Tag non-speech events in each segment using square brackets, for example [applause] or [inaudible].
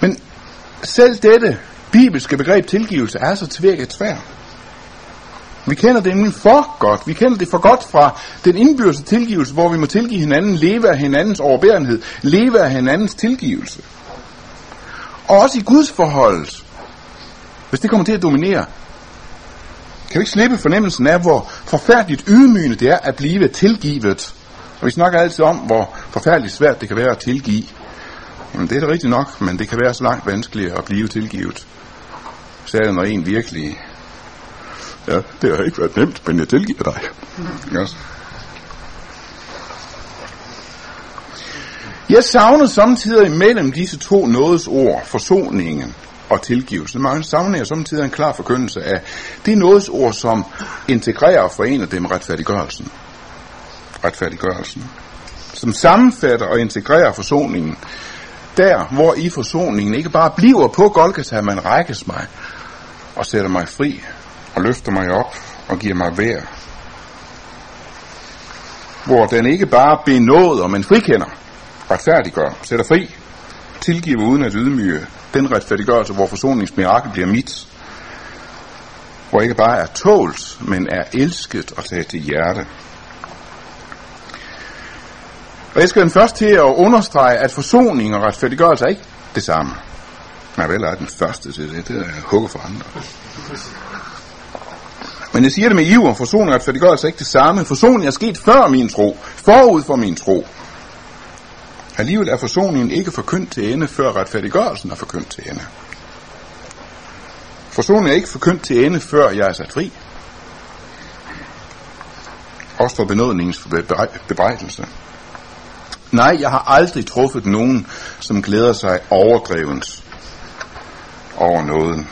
Men selv dette bibelske begreb tilgivelse er så tvækket svært. Vi kender det nemlig for godt. Vi kender det for godt fra den indbyrdes tilgivelse, hvor vi må tilgive hinanden, leve af hinandens overbærenhed, leve af hinandens tilgivelse. Og også i Guds forhold, hvis det kommer til at dominere, kan vi ikke slippe fornemmelsen af, hvor forfærdeligt ydmygende det er at blive tilgivet. Og vi snakker altid om, hvor forfærdeligt svært det kan være at tilgive. Jamen det er da rigtigt nok, men det kan være så langt vanskeligt at blive tilgivet. Særligt når en virkelig Ja, det har ikke været nemt, men jeg tilgiver dig. Yes. Jeg savner samtidig imellem disse to nådes ord, forsoningen og tilgivelse. Man savner jeg samtidig en klar forkyndelse af det nådes ord, som integrerer og forener det med retfærdiggørelsen. Retfærdiggørelsen. Som sammenfatter og integrerer forsoningen. Der, hvor i forsoningen ikke bare bliver på Golgata, man rækkes mig og sætter mig fri og løfter mig op og giver mig vær. Hvor den ikke bare benåder, men frikender, retfærdiggør, sætter fri, tilgiver uden at ydmyge, den retfærdiggørelse, hvor forsoningsmirakel bliver mit. Hvor ikke bare er tålt, men er elsket og taget til hjerte. Og jeg skal den først til at understrege, at forsoning og retfærdiggørelse er ikke det samme. Men vel er den første til det, det er hugge for andre. Men jeg siger det med iver, forsoning og retfærdiggørelse er ikke det samme. Forsoning er sket før min tro, forud for min tro. Alligevel er forsoningen ikke forkyndt til ende, før retfærdiggørelsen er forkyndt til ende. Forsoningen er ikke forkyndt til ende, før jeg er sat fri. Også for benådningens bebrejdelse. Nej, jeg har aldrig truffet nogen, som glæder sig overdrevent over noget.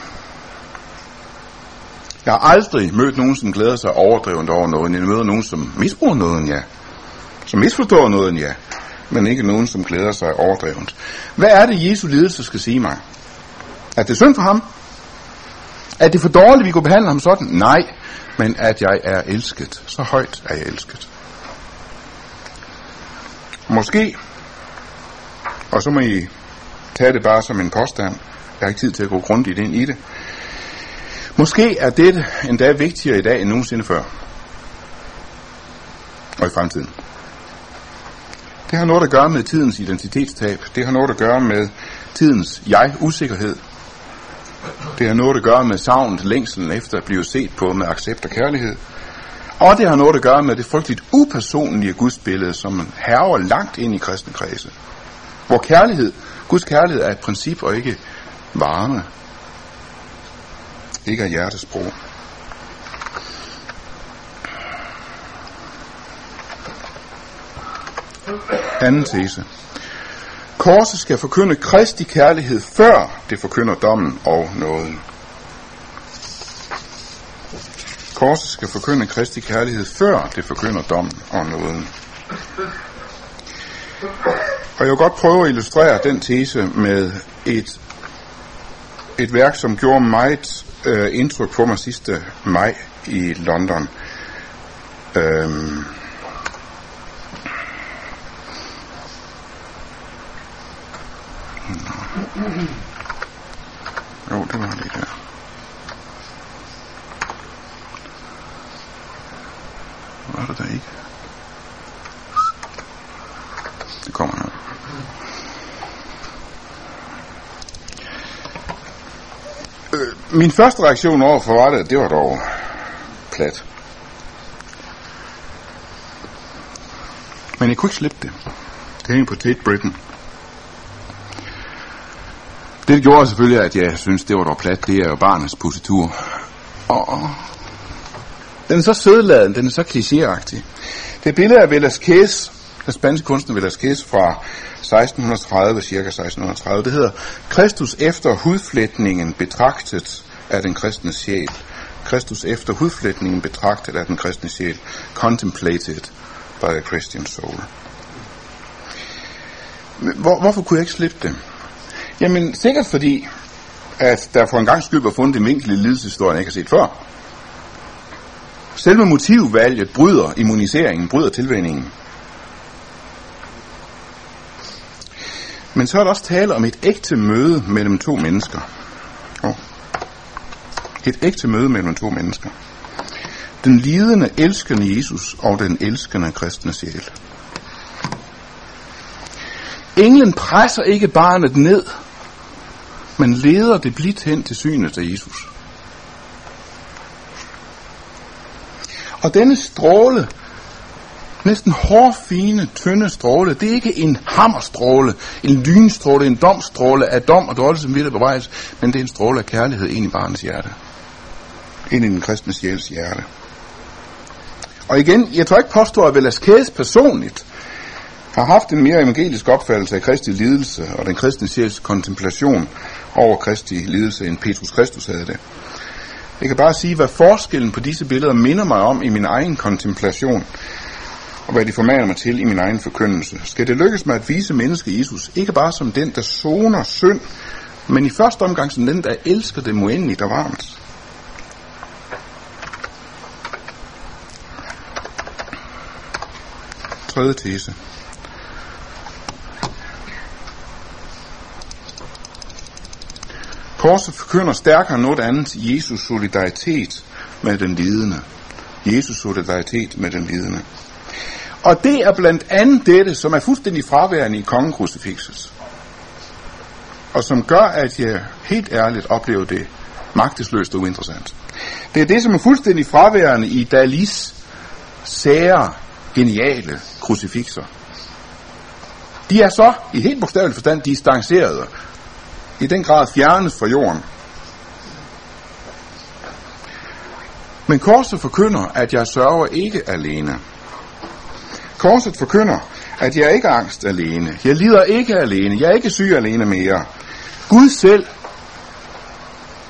Jeg har aldrig mødt nogen, som glæder sig overdrevent over noget. Jeg møder nogen, som misbruger noget, ja. Som misforstår noget, ja. Men ikke nogen, som glæder sig overdrevent. Hvad er det, Jesu lidelse skal sige mig? Er det synd for ham? Er det for dårligt, vi kunne behandle ham sådan? Nej, men at jeg er elsket. Så højt er jeg elsket. Måske, og så må I tage det bare som en påstand. Jeg har ikke tid til at gå grundigt ind i det. Måske er det endda vigtigere i dag end nogensinde før. Og i fremtiden. Det har noget at gøre med tidens identitetstab. Det har noget at gøre med tidens jeg-usikkerhed. Det har noget at gøre med savnet, længselen efter at blive set på med accept og kærlighed. Og det har noget at gøre med det frygteligt upersonlige gudsbillede, som man herrer langt ind i kristne kredse. Hvor kærlighed, Guds kærlighed er et princip og ikke varme ikke af hjertesprog. Anden tese. Korset skal forkynde Kristi kærlighed, før det forkynder dommen og nåden. Korset skal forkynde Kristi kærlighed, før det forkynder dommen og nåden. Og jeg vil godt prøve at illustrere den tese med et, et værk, som gjorde meget øh, indtryk på mig sidste maj i London. Øhm, Jo, det var det der. Var der der ikke? Det kommer her. Øh, min første reaktion over for var det, det var dog plat. Men jeg kunne ikke slippe det. Det hænger på Tate Britain. Det gjorde selvfølgelig, at jeg synes, det var dog plat. Det er jo barnets positur. Og den er så sødladen, den er så klichéagtig. Det billede af Velázquez, den spanske kunstner Velázquez fra 1630, cirka 1630. Det hedder Kristus efter hudflætningen betragtet af den kristne sjæl. Kristus efter hudflætningen betragtet af den kristne sjæl. Contemplated by a Christian soul. Hvor, hvorfor kunne jeg ikke slippe det? Jamen, sikkert fordi, at der for en gang skyld var fundet en vinkel i lidelseshistorien, jeg ikke har set før. Selve motivvalget bryder immuniseringen, bryder tilvændingen. Men så er der også tale om et ægte møde mellem to mennesker. Oh. Et ægte møde mellem to mennesker. Den lidende, elskende Jesus og den elskende kristne sjæl. Englen presser ikke barnet ned, men leder det blidt hen til synet af Jesus. Og denne stråle, næsten hårfine, tynde stråle, det er ikke en hammerstråle, en lynstråle, en domstråle af dom og dårlig som vil bevejes, men det er en stråle af kærlighed ind i barnets hjerte. Ind i den kristne sjæls hjerte. Og igen, jeg tror ikke påstå, at Velasquez personligt har haft en mere evangelisk opfattelse af Kristi lidelse og den kristne sjæls kontemplation over Kristi lidelse, end Petrus Kristus havde det. Jeg kan bare sige, hvad forskellen på disse billeder minder mig om i min egen kontemplation, og hvad de formaner mig til i min egen forkyndelse. Skal det lykkes mig at vise mennesket Jesus, ikke bare som den, der soner synd, men i første omgang som den, der elsker det uendeligt og varmt. Tredje tese. Korset forkynder stærkere end noget andet Jesus solidaritet med den lidende. Jesus solidaritet med den lidende. Og det er blandt andet dette, som er fuldstændig fraværende i kongekrucifixet. Og som gør, at jeg helt ærligt oplever det magtesløst og uinteressant. Det er det, som er fuldstændig fraværende i Dalis sære, geniale krucifixer. De er så, i helt bogstavelig forstand, distancerede i den grad fjernes fra jorden. Men korset forkynder, at jeg sørger ikke alene. Korset forkynder, at jeg ikke er angst alene. Jeg lider ikke alene. Jeg er ikke syg alene mere. Gud selv,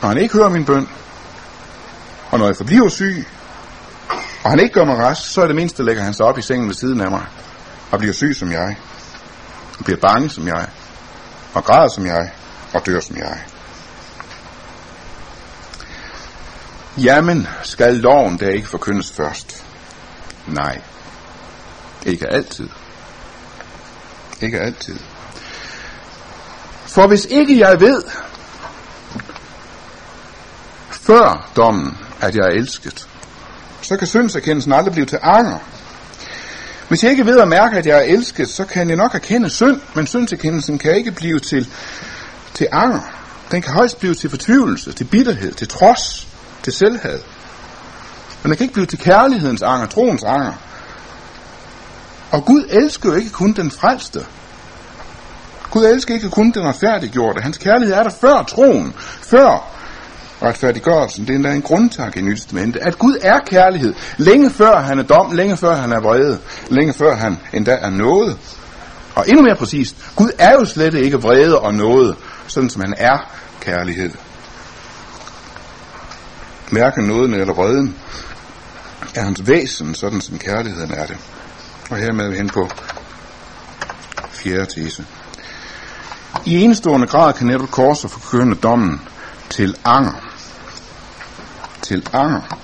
når han ikke hører min bøn, og når jeg forbliver syg, og han ikke gør mig rask, så er det mindste, lægger han sig op i sengen ved siden af mig, og bliver syg som jeg, og bliver bange som jeg, og græder som jeg, og dør som jeg. Jamen, skal loven da ikke forkyndes først? Nej. Ikke altid. Ikke altid. For hvis ikke jeg ved, før dommen, at jeg er elsket, så kan syndserkendelsen aldrig blive til anger. Hvis jeg ikke ved at mærke, at jeg er elsket, så kan jeg nok erkende synd, men syndserkendelsen kan ikke blive til til anger. Den kan højst blive til fortvivlelse, til bitterhed, til trods, til selvhed. Men den kan ikke blive til kærlighedens anger, troens anger. Og Gud elsker jo ikke kun den frelste. Gud elsker ikke kun den retfærdiggjorte. Hans kærlighed er der før troen, før retfærdiggørelsen. Det er endda en grundtak i Nyt Testamentet, at Gud er kærlighed, længe før han er dom, længe før han er vrede, længe før han endda er noget. Og endnu mere præcist, Gud er jo slet ikke vrede og noget, sådan som han er kærlighed. Hverken nåden eller røden er hans væsen, sådan som kærligheden er det. Og hermed er vi hen på fjerde tese. I enestående grad kan netop korset forkynde dommen til anger. Til anger.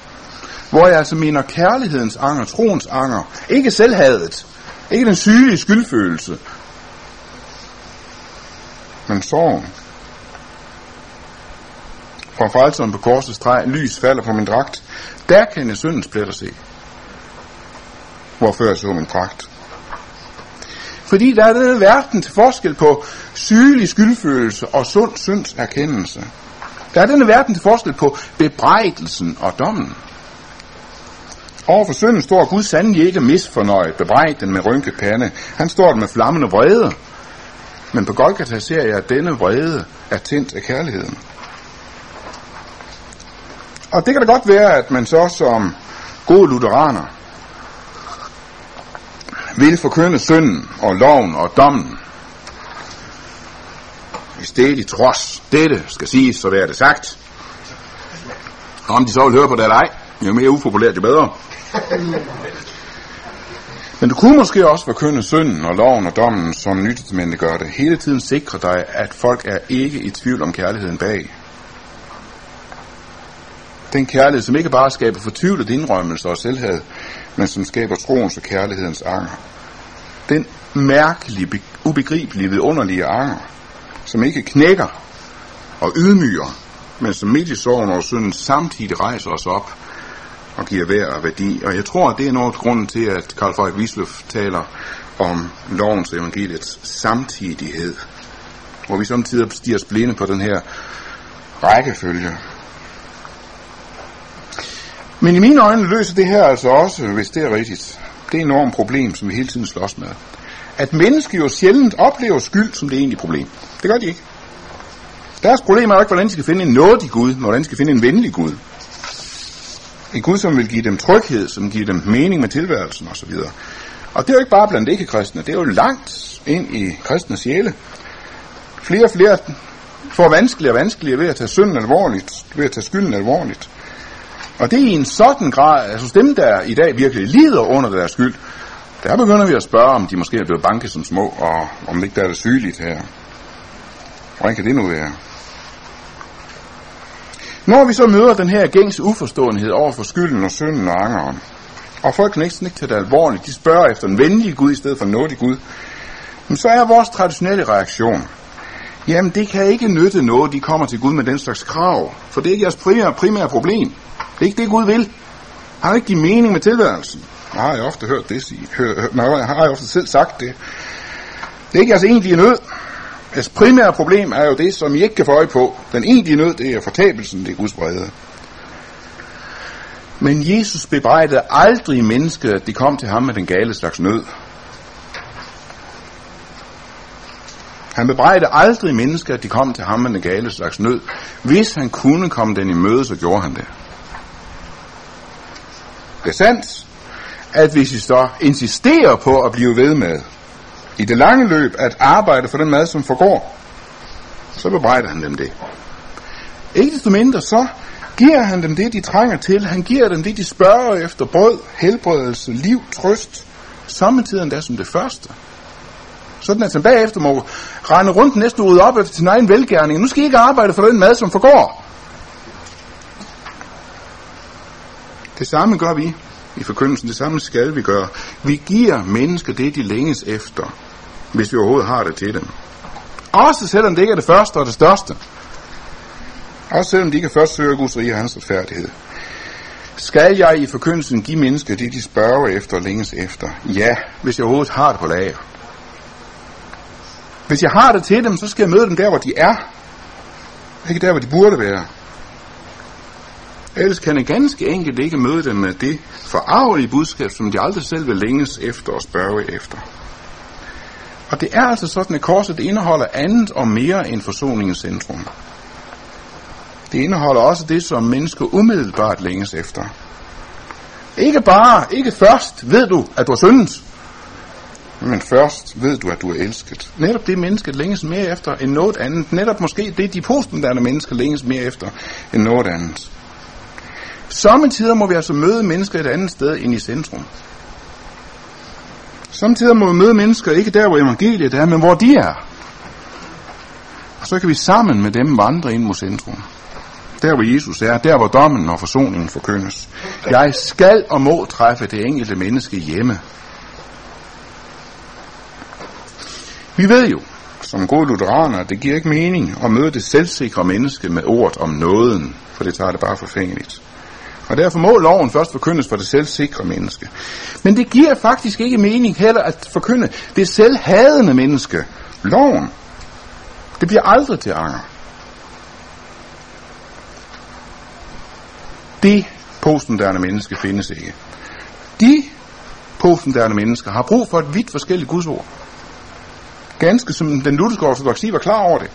Hvor jeg altså mener kærlighedens anger, troens anger, ikke selvhadet, ikke den sygelige skyldfølelse, en sorgen. Fra frelseren på korsets træ, lys falder på min dragt, der kan jeg syndens pletter se. Hvorfor jeg så min dragt. Fordi der er denne verden til forskel på sygelig skyldfølelse og sund synds erkendelse. Der er denne verden til forskel på bebrejdelsen og dommen. Over for synden står Gud sandelig ikke misfornøjet, bebrejdet den med rynket pande. Han står der med flammende vrede. Men på Golgata ser jeg, at denne vrede er tændt af kærligheden. Og det kan da godt være, at man så som gode lutheraner vil forkynde synden og loven og dommen. I stedet i trods. Dette skal siges, så det er det sagt. Og om de så vil høre på det eller ej, jo mere upopulært, jo bedre. Men du kunne måske også forkynde synden og loven og dommen, som Nytestamentet gør det. Hele tiden sikre dig, at folk er ikke i tvivl om kærligheden bag. Den kærlighed, som ikke bare skaber fortvivlet indrømmelse og selvhed, men som skaber troens og kærlighedens anger. den mærkelige, ubegribelige, vidunderlige anger, som ikke knækker og ydmyger, men som midt i sorgen og synden samtidig rejser os op og giver værd og værdi. Og jeg tror, at det er noget grunden til, at Karl Frederik Wisløf taler om lovens og evangeliets samtidighed, hvor vi samtidig stiger os blinde på den her rækkefølge. Men i mine øjne løser det her altså også, hvis det er rigtigt, det er et enormt problem, som vi hele tiden slås med. At mennesker jo sjældent oplever skyld som det egentlige problem. Det gør de ikke. Deres problem er jo ikke, hvordan de skal finde en nådig Gud, men hvordan de skal finde en venlig Gud. En Gud, som vil give dem tryghed, som giver dem mening med tilværelsen osv. Og det er jo ikke bare blandt ikke-kristne, det er jo langt ind i kristne sjæle. Flere og flere får vanskeligere og vanskeligere ved at tage synden alvorligt, ved at tage skylden alvorligt. Og det er i en sådan grad, altså dem, der i dag virkelig lider under deres skyld, der begynder vi at spørge, om de måske er blevet banket som små, og om ikke der er det sygeligt her. Hvordan kan det nu være? Når vi så møder den her gængse uforståenhed over for skylden og synden og angeren, og folk næsten ikke tager det alvorligt, de spørger efter en venlig Gud i stedet for en nådig Gud, men så er vores traditionelle reaktion, jamen det kan ikke nytte noget, de kommer til Gud med den slags krav, for det er ikke jeres primære, primære problem. Det er ikke det, Gud vil. Han har ikke give mening med tilværelsen. Jeg har jeg ofte hørt det sige. Hør, hør, nej, jeg har jeg ofte selv sagt det. Det er ikke jeres egentlige nød. Jeres primære problem er jo det, som I ikke kan få øje på. Den egentlige nød, det er fortabelsen, det er Guds brede. Men Jesus bebrejdede aldrig mennesket, at de kom til ham med den gale slags nød. Han bebrejdede aldrig mennesker, at de kom til ham med den gale slags nød. Hvis han kunne komme den i møde, så gjorde han det. Det er sandt, at hvis I så insisterer på at blive ved med, i det lange løb, at arbejde for den mad, som forgår, så bebrejder han dem det. Ikke desto mindre, så giver han dem det, de trænger til. Han giver dem det, de spørger efter brød, helbredelse, liv, trøst, samtidig endda som det første. Sådan at han bagefter må rende rundt næsten ud op efter sin egen velgærning. Nu skal I ikke arbejde for den mad, som forgår. Det samme gør vi i forkyndelsen. Det samme skal vi gøre. Vi giver mennesker det, de længes efter, hvis vi overhovedet har det til dem. Også selvom det ikke er det første og det største. Også selvom de ikke først søger Guds rige og hans retfærdighed. Skal jeg i forkyndelsen give mennesker det, de spørger efter og længes efter? Ja, hvis jeg overhovedet har det på lager. Hvis jeg har det til dem, så skal jeg møde dem der, hvor de er. Ikke der, hvor de burde være. Ellers kan jeg ganske enkelt ikke møde dem med det forarvelige budskab, som de aldrig selv vil længes efter og spørge efter. Og det er altså sådan, at korset det indeholder andet og mere end forsoningens centrum. Det indeholder også det, som mennesker umiddelbart længes efter. Ikke bare, ikke først ved du, at du har syndet, men først ved du, at du er elsket. Netop det mennesket længes mere efter end noget andet. Netop måske det, de postmoderne mennesker længes mere efter end noget andet. Samtidig må vi altså møde mennesker et andet sted end i centrum. Samtidig må vi møde mennesker ikke der, hvor evangeliet er, men hvor de er. Og så kan vi sammen med dem vandre ind mod centrum. Der, hvor Jesus er, der, hvor dommen og forsoningen forkyndes. Jeg skal og må træffe det enkelte menneske hjemme. Vi ved jo, som gode lutheraner, at det giver ikke mening at møde det selvsikre menneske med ord om nåden, for det tager det bare forfængeligt. Og derfor må loven først forkyndes for det selvsikre menneske. Men det giver faktisk ikke mening heller at forkynde det selvhadende menneske. Loven. Det bliver aldrig til anger. Det postmoderne menneske findes ikke. De postmoderne mennesker har brug for et vidt forskelligt gudsord. Ganske som den lutherske ortodoxi var klar over det.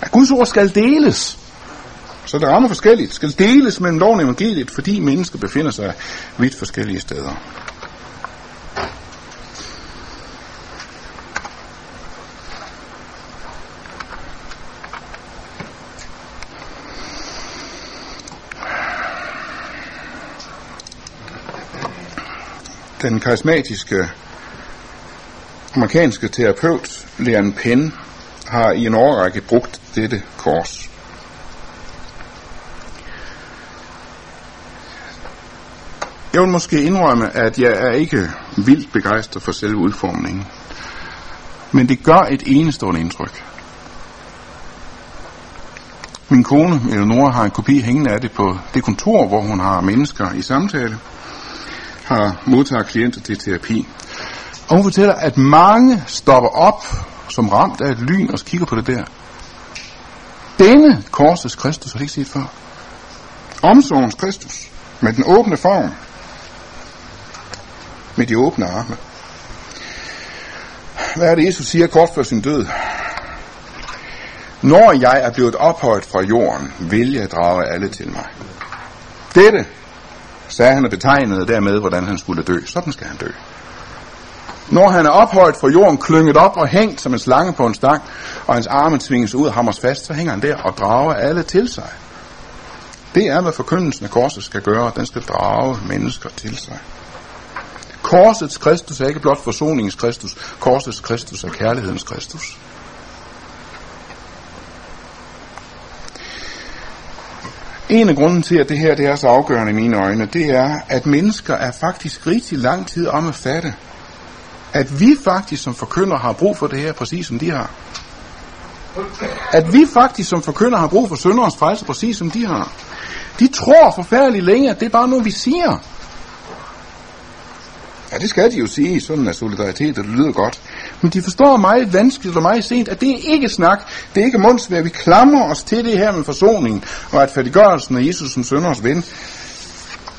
At Guds ord skal deles. Så det rammer forskelligt. Skal deles mellem loven og evangeliet, fordi mennesker befinder sig vidt forskellige steder. Den karismatiske amerikanske terapeut Leon Penn har i en årrække brugt dette kors. Jeg vil måske indrømme, at jeg er ikke vildt begejstret for selve udformningen. Men det gør et enestående indtryk. Min kone, Eleonora, har en kopi hængende af det på det kontor, hvor hun har mennesker i samtale, har modtager klienter til terapi. Og hun fortæller, at mange stopper op som ramt af et lyn og kigger på det der. Denne korsets Kristus har de ikke set før. Omsorgens Kristus med den åbne form, med de åbne arme. Hvad er det, Jesus siger kort før sin død? Når jeg er blevet ophøjet fra jorden, vil jeg drage alle til mig. Dette, sagde han og betegnede dermed, hvordan han skulle dø. Sådan skal han dø. Når han er ophøjet fra jorden, klynget op og hængt som en slange på en stang, og hans arme tvinges ud og hammers fast, så hænger han der og drager alle til sig. Det er, hvad forkyndelsen af korset skal gøre. Den skal drage mennesker til sig. Korsets Kristus er ikke blot forsoningens Kristus. Korsets Kristus er kærlighedens Kristus. En af grunden til, at det her det er så afgørende i mine øjne, det er, at mennesker er faktisk rigtig lang tid om at fatte, at vi faktisk som forkyndere har brug for det her, præcis som de har. At vi faktisk som forkyndere har brug for sønderens frelse, præcis som de har. De tror forfærdeligt længe, at det er bare noget, vi siger. Ja, det skal de jo sige, sådan er solidaritet, og det lyder godt. Men de forstår meget vanskeligt og meget sent, at det er ikke snak, det er ikke mundsvær. Vi klamrer os til det her med forsoningen, og at færdiggørelsen af Jesus som sønders ven,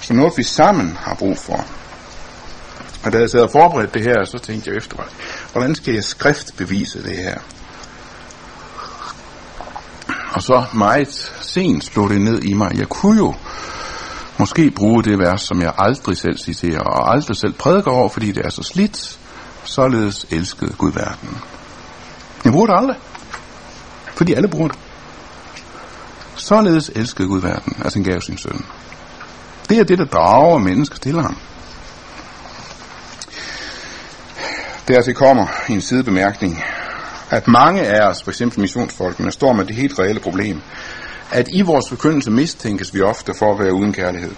som noget vi sammen har brug for. Og da jeg sad og forberedte det her, så tænkte jeg efter, hvordan skal jeg skriftbevise det her? Og så meget sent slog det ned i mig. Jeg kunne jo måske bruge det vers, som jeg aldrig selv citerer, og aldrig selv prædiker over, fordi det er så slidt, således elskede Gud verden. Jeg bruger det aldrig, fordi alle bruger det. Således elskede Gud verden, at han gav sin søn. Det er det, der drager mennesker til ham. Dertil kommer en sidebemærkning, at mange af os, for eksempel missionsfolkene, står med det helt reelle problem, at i vores forkyndelse mistænkes vi ofte for at være uden kærlighed.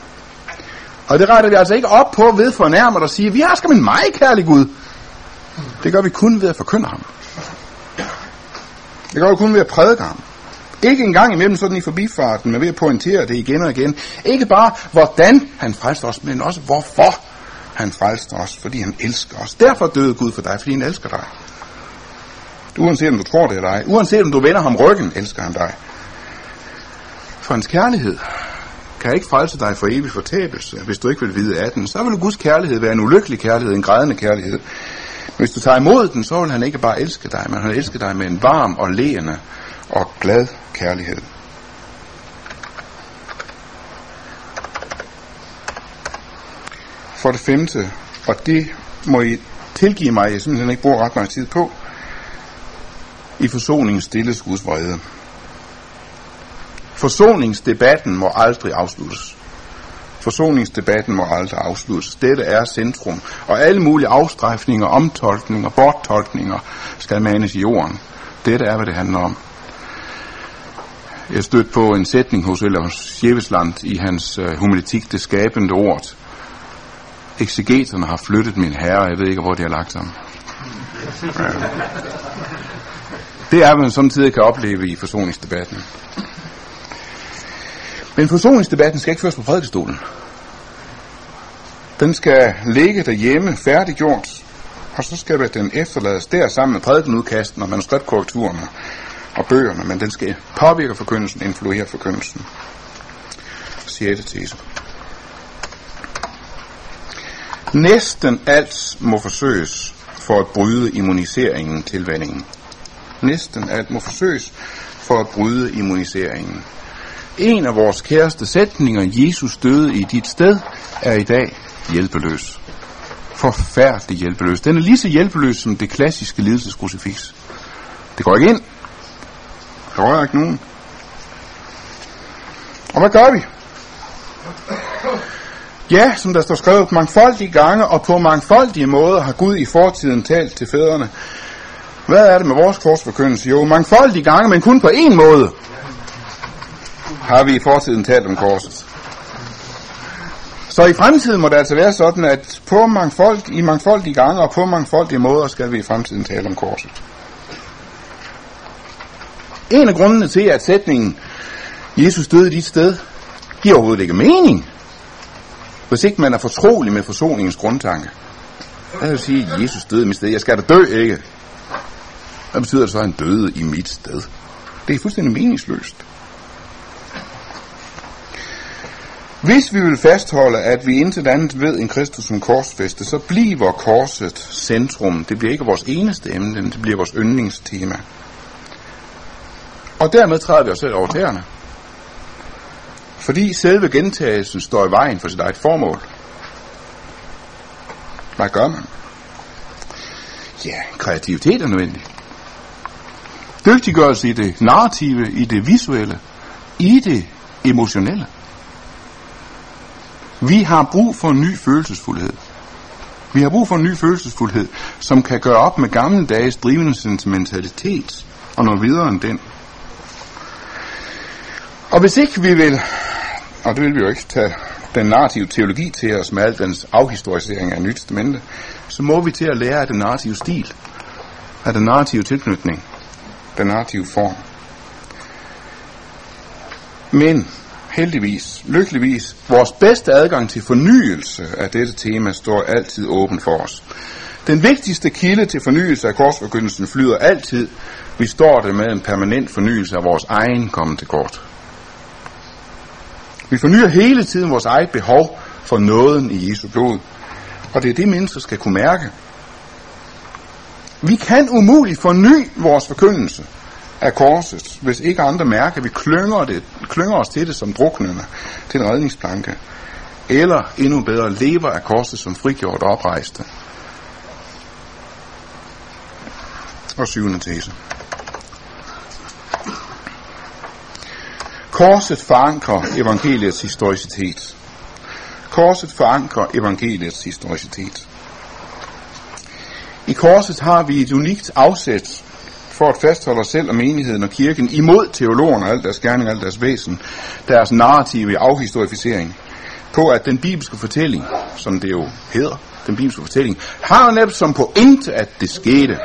Og det retter vi altså ikke op på ved fornærmet at sige, vi har skam en meget kærlig Gud. Det gør vi kun ved at forkynde ham. Det gør vi kun ved at prædike ham. Ikke engang imellem sådan i forbifarten, men ved at pointere det igen og igen. Ikke bare, hvordan han frelste os, men også hvorfor han frelste os, fordi han elsker os. Derfor døde Gud for dig, fordi han elsker dig. Uanset om du tror det eller ej. Uanset om du vender ham ryggen, elsker han dig. For hans kærlighed kan ikke frelse dig for evig fortabelse, hvis du ikke vil vide af den. Så vil Guds kærlighed være en ulykkelig kærlighed, en grædende kærlighed. Men hvis du tager imod den, så vil han ikke bare elske dig, men han elsker dig med en varm og leende og glad kærlighed. For det femte, og det må I tilgive mig, jeg simpelthen ikke bruger ret meget tid på, i forsoningen stilles Guds vrede. Forsoningsdebatten må aldrig afsluttes. Forsoningsdebatten må aldrig afsluttes. Dette er centrum, og alle mulige afstrejfninger, omtolkninger, borttolkninger skal manes i jorden. Dette er, hvad det handler om. Jeg stødte på en sætning hos Eller Sjævesland i hans øh, uh, humanitik, det skabende ord. Exegeterne har flyttet min herre, jeg ved ikke, hvor de har lagt ham. Ja. Det er, hvad man samtidig kan opleve i forsoningsdebatten. Men forsoningsdebatten skal ikke føres på prædikestolen. Den skal ligge derhjemme, færdiggjort, og så skal den efterlades der sammen med prædikenudkasten og manuskriptkorrekturerne og bøgerne, men den skal påvirke forkyndelsen, influere forkyndelsen. 6. tese. Næsten alt må forsøges for at bryde immuniseringen tilvændingen. Næsten alt må forsøges for at bryde immuniseringen. En af vores kæreste sætninger, Jesus døde i dit sted, er i dag hjælpeløs. Forfærdelig hjælpeløs. Den er lige så hjælpeløs som det klassiske lidelseskrucifix. Det går ikke ind. Der rører ikke nogen. Og hvad gør vi? Ja, som der står skrevet mangfoldige gange og på mangfoldige måder har Gud i fortiden talt til fædrene. Hvad er det med vores korsforkyndelse? Jo, mangfoldige gange, men kun på én måde har vi i fortiden talt om korset. Så i fremtiden må det altså være sådan, at på mangfold, i mangfoldige gange og på mangfoldige måder skal vi i fremtiden tale om korset. En af grundene til, at sætningen Jesus døde dit sted, giver overhovedet ikke mening, hvis ikke man er fortrolig med forsoningens grundtanke. Jeg vil sige, at Jesus døde i mit sted. Jeg skal da dø, ikke? Hvad betyder det så, at han døde i mit sted? Det er fuldstændig meningsløst. Hvis vi vil fastholde, at vi intet andet ved end Kristus som korsfæste, så bliver korset centrum. Det bliver ikke vores eneste emne, det bliver vores yndlingstema. Og dermed træder vi os selv over tæerne. Fordi selve gentagelsen står i vejen for sit eget formål. Hvad gør man? Ja, kreativitet er nødvendig. Dygtiggørelse i det narrative, i det visuelle, i det emotionelle. Vi har brug for en ny følelsesfuldhed. Vi har brug for en ny følelsesfuldhed, som kan gøre op med gamle dages drivende sentimentalitet og noget videre end den. Og hvis ikke vi vil, og det vil vi jo ikke tage den narrative teologi til os med al dens afhistorisering af Nyt Testamente, så må vi til at lære af den narrative stil, af den narrative tilknytning, den narrative form. Men heldigvis, lykkeligvis, vores bedste adgang til fornyelse af dette tema står altid åben for os. Den vigtigste kilde til fornyelse af korsforkyndelsen flyder altid, vi står det med en permanent fornyelse af vores egen komme til kort. Vi fornyer hele tiden vores eget behov for nåden i Jesu blod. Og det er det, mennesker skal kunne mærke. Vi kan umuligt forny vores forkyndelse af korset, hvis ikke andre mærker, at vi klynger, det, klynger os til det som druknende til en redningsplanke. Eller endnu bedre, lever af korset som frigjort og oprejste. Og syvende tese. Korset forankrer evangeliets historicitet. Korset forankrer evangeliets historicitet. I korset har vi et unikt afsæt for at fastholde os selv og menigheden og kirken imod teologerne og alt deres gerning og alt deres væsen, deres narrative afhistorificering, på at den bibelske fortælling, som det jo hedder, den bibelske fortælling, har netop som pointe, at det skete.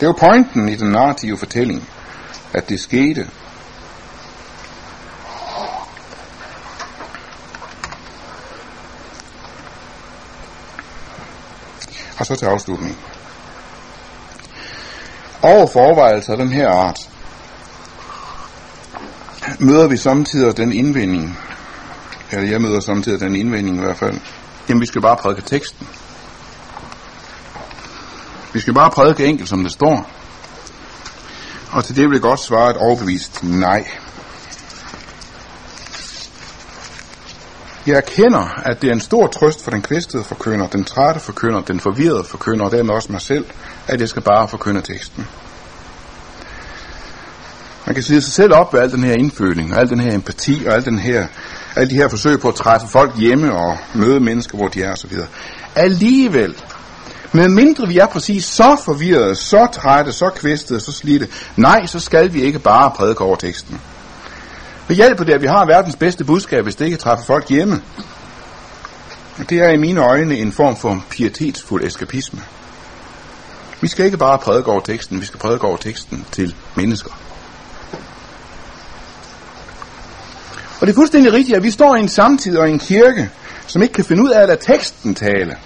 Det er jo pointen i den narrative fortælling, at det skete. Og så til afslutning. Over for overvejelser af den her art, møder vi samtidig den indvending, eller jeg møder samtidig den indvending i hvert fald, jamen vi skal bare prædike teksten. Vi skal bare prædike enkelt, som det står. Og til det vil jeg godt svare et overbevist nej. Jeg erkender, at det er en stor trøst for den kvistede forkynder, den trætte forkynder, den forvirrede forkynder, og dermed også mig selv, at jeg skal bare forkynde teksten. Man kan sige sig selv op ved al den her indføling, og al den her empati, og al den her, alle de her forsøg på at træffe folk hjemme og møde mennesker, hvor de er osv. Alligevel, med mindre vi er præcis så forvirrede, så trætte, så kvistede, så slidte, nej, så skal vi ikke bare prædike over teksten. Hvad hjælper det, at vi har verdens bedste budskab, hvis det ikke træffer folk hjemme? Det er i mine øjne en form for pietetsfuld eskapisme. Vi skal ikke bare prædike over teksten, vi skal prædike over teksten til mennesker. Og det er fuldstændig rigtigt, at vi står i en samtid og i en kirke, som ikke kan finde ud af at lade teksten tale.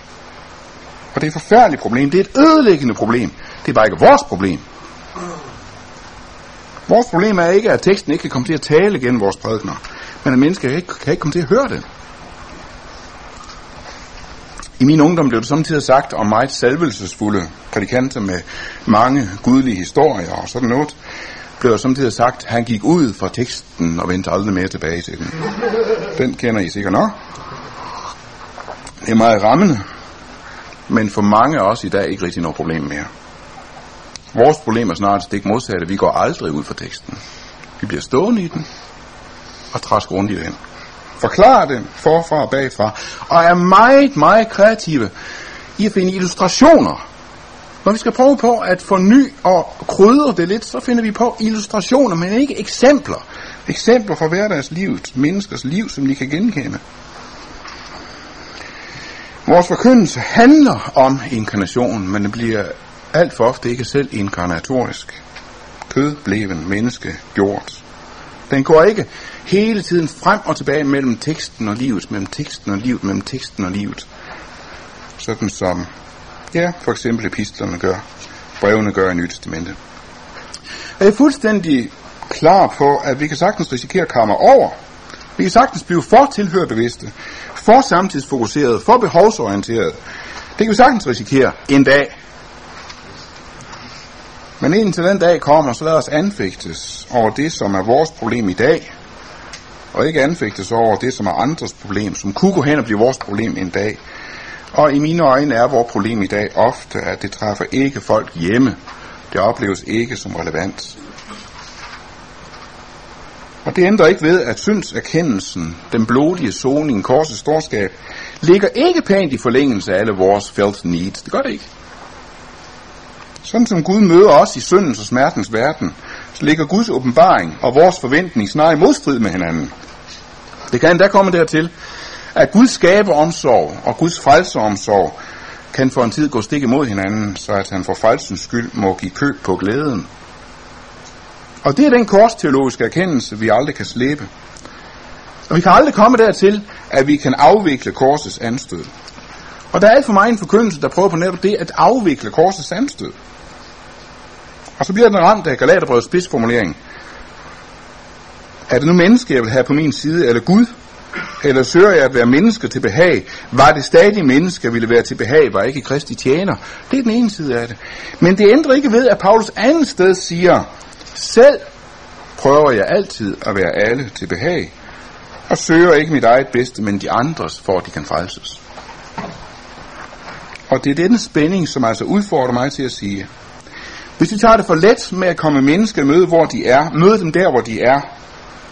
Og det er et forfærdeligt problem. Det er et ødelæggende problem. Det er bare ikke vores problem. Vores problem er ikke, at teksten ikke kan komme til at tale gennem vores prædikner, men at mennesker ikke, kan ikke komme til at høre det. I min ungdom blev det samtidig sagt om meget salvelsesfulde prædikanter med mange gudelige historier og sådan noget, blev der samtidig sagt, at han gik ud fra teksten og vendte aldrig mere tilbage til den. Den kender I sikkert nok. Det er meget rammende, men for mange af os i dag ikke rigtig noget problem mere. Vores problem er snart stik modsatte. Vi går aldrig ud fra teksten. Vi bliver stående i den og træsker rundt i den. Forklarer den forfra og bagfra, og er meget, meget kreative i at finde illustrationer. Når vi skal prøve på at forny og krydre det lidt, så finder vi på illustrationer, men ikke eksempler. Eksempler fra hverdagslivet, menneskers liv, som de kan genkende. Vores forkyndelse handler om inkarnationen, men det bliver alt for ofte ikke selv inkarnatorisk. Kød blev en menneske gjort. Den går ikke hele tiden frem og tilbage mellem teksten og livet, mellem teksten og livet, mellem teksten og livet. Sådan som, ja, for eksempel epistlerne gør, brevene gør i Nye Testamente. Jeg er fuldstændig klar på, at vi kan sagtens risikere at komme over. Vi kan sagtens blive for tilhørbevidste, for samtidsfokuseret, for behovsorienteret. Det kan vi sagtens risikere en dag. Men indtil den dag kommer, så lad os anfægtes over det, som er vores problem i dag, og ikke anfægtes over det, som er andres problem, som kunne gå hen og blive vores problem en dag. Og i mine øjne er vores problem i dag ofte, at det træffer ikke folk hjemme. Det opleves ikke som relevant. Og det ændrer ikke ved, at synserkendelsen, den blodige soning, korsets storskab, ligger ikke pænt i forlængelse af alle vores felt needs. Det gør det ikke. Sådan som Gud møder os i syndens og smertens verden, så ligger Guds åbenbaring og vores forventning snarere i modstrid med hinanden. Det kan endda komme dertil, at Guds skaberomsorg og Guds frelseomsorg kan for en tid gå stik imod hinanden, så at han for frelsens skyld må give køb på glæden. Og det er den korsteologiske erkendelse, vi aldrig kan slippe. Og vi kan aldrig komme dertil, at vi kan afvikle korsets anstød. Og der er alt for meget en forkyndelse, der prøver på netop det, at afvikle korsets samstød. Og så bliver den ramt af Galaterbrevets spidsformulering. Er det nu menneske, jeg vil have på min side, eller Gud? Eller søger jeg at være menneske til behag? Var det stadig menneske, jeg ville være til behag, var ikke Kristi tjener? Det er den ene side af det. Men det ændrer ikke ved, at Paulus andet sted siger, selv prøver jeg altid at være alle til behag, og søger ikke mit eget bedste, men de andres, for at de kan frelses. Og det er denne spænding, som altså udfordrer mig til at sige, hvis vi tager det for let med at komme mennesker møde, hvor de er, møde dem der, hvor de er,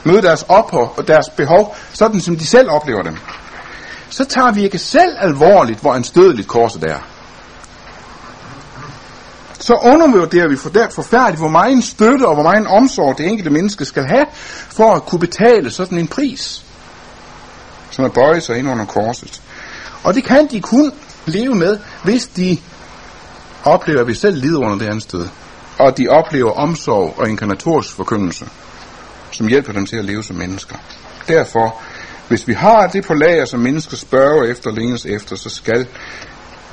møde deres ophold og deres behov, sådan som de selv oplever dem, så tager vi ikke selv alvorligt, hvor anstødeligt korset er. Så undervurderer vi for der forfærdeligt, hvor meget støtte og hvor meget omsorg det enkelte menneske skal have, for at kunne betale sådan en pris, som at bøje sig ind under korset. Og det kan de kun leve med, hvis de oplever, at vi selv lider under det andet sted. Og de oplever omsorg og inkarnatorisk forkyndelse, som hjælper dem til at leve som mennesker. Derfor, hvis vi har det på lager, som mennesker spørger efter, længes efter, så skal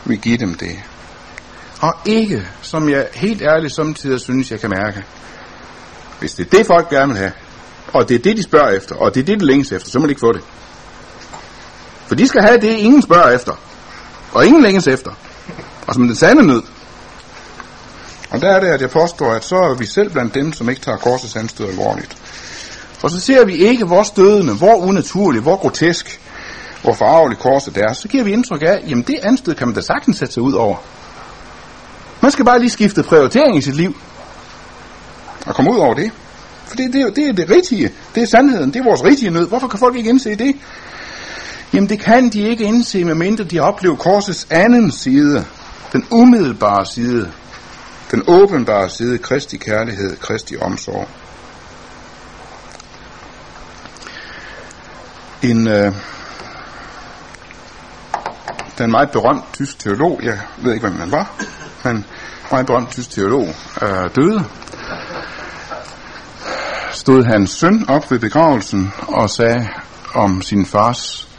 vi give dem det. Og ikke, som jeg helt ærligt samtidig synes, jeg kan mærke, hvis det er det, folk gerne vil have, og det er det, de spørger efter, og det er det, de længes efter, så må de ikke få det. For de skal have det, ingen spørger efter, og ingen længes efter, altså, og som den sande nød. Og der er det, at jeg påstår, at så er vi selv blandt dem, som ikke tager korsets anstød alvorligt. For så ser vi ikke, hvor stødende, hvor unaturligt, hvor grotesk, hvor farveligt korset er. Så giver vi indtryk af, jamen det anstød kan man da sagtens sætte sig ud over. Man skal bare lige skifte prioritering i sit liv. Og komme ud over det. For det, det, det er det rigtige. Det er sandheden. Det er vores rigtige nød. Hvorfor kan folk ikke indse det? Jamen det kan de ikke indse, medmindre de oplever korsets anden side. Den umiddelbare side. Den åbenbare side. Kristi kærlighed. Kristi omsorg. En, øh, den meget berømt tysk teolog, jeg ved ikke, hvem han var, men meget berømt tysk teolog, øh, døde, stod hans søn op ved begravelsen og sagde om sin fars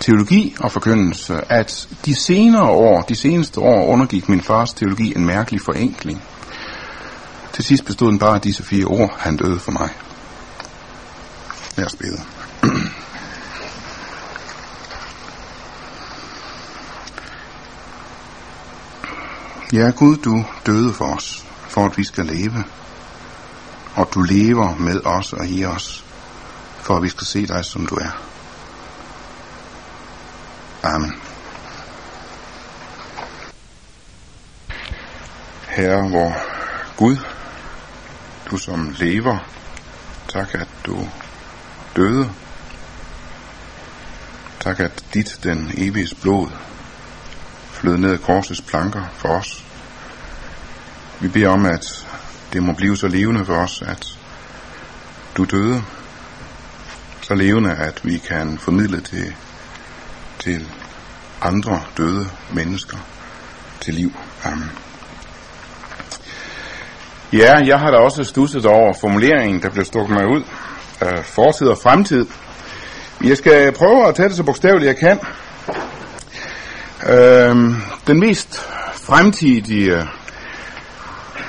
teologi og forkyndelse, at de senere år, de seneste år, undergik min fars teologi en mærkelig forenkling. Til sidst bestod den bare af disse fire ord, han døde for mig. Lad os bede. [clears throat] Ja, Gud, du døde for os, for at vi skal leve. Og du lever med os og i os, for at vi skal se dig, som du er. Amen. Herre, hvor Gud, du som lever, tak at du døde. Tak at dit, den evige blod, flød ned af korsets planker for os. Vi beder om, at det må blive så levende for os, at du døde, så levende, at vi kan formidle det til andre døde mennesker til liv. Amen. Ja, jeg har da også stusset over formuleringen, der blev stukket mig ud. Øh, fortid og fremtid. Jeg skal prøve at tage det så bogstaveligt jeg kan. Øh, den mest fremtidige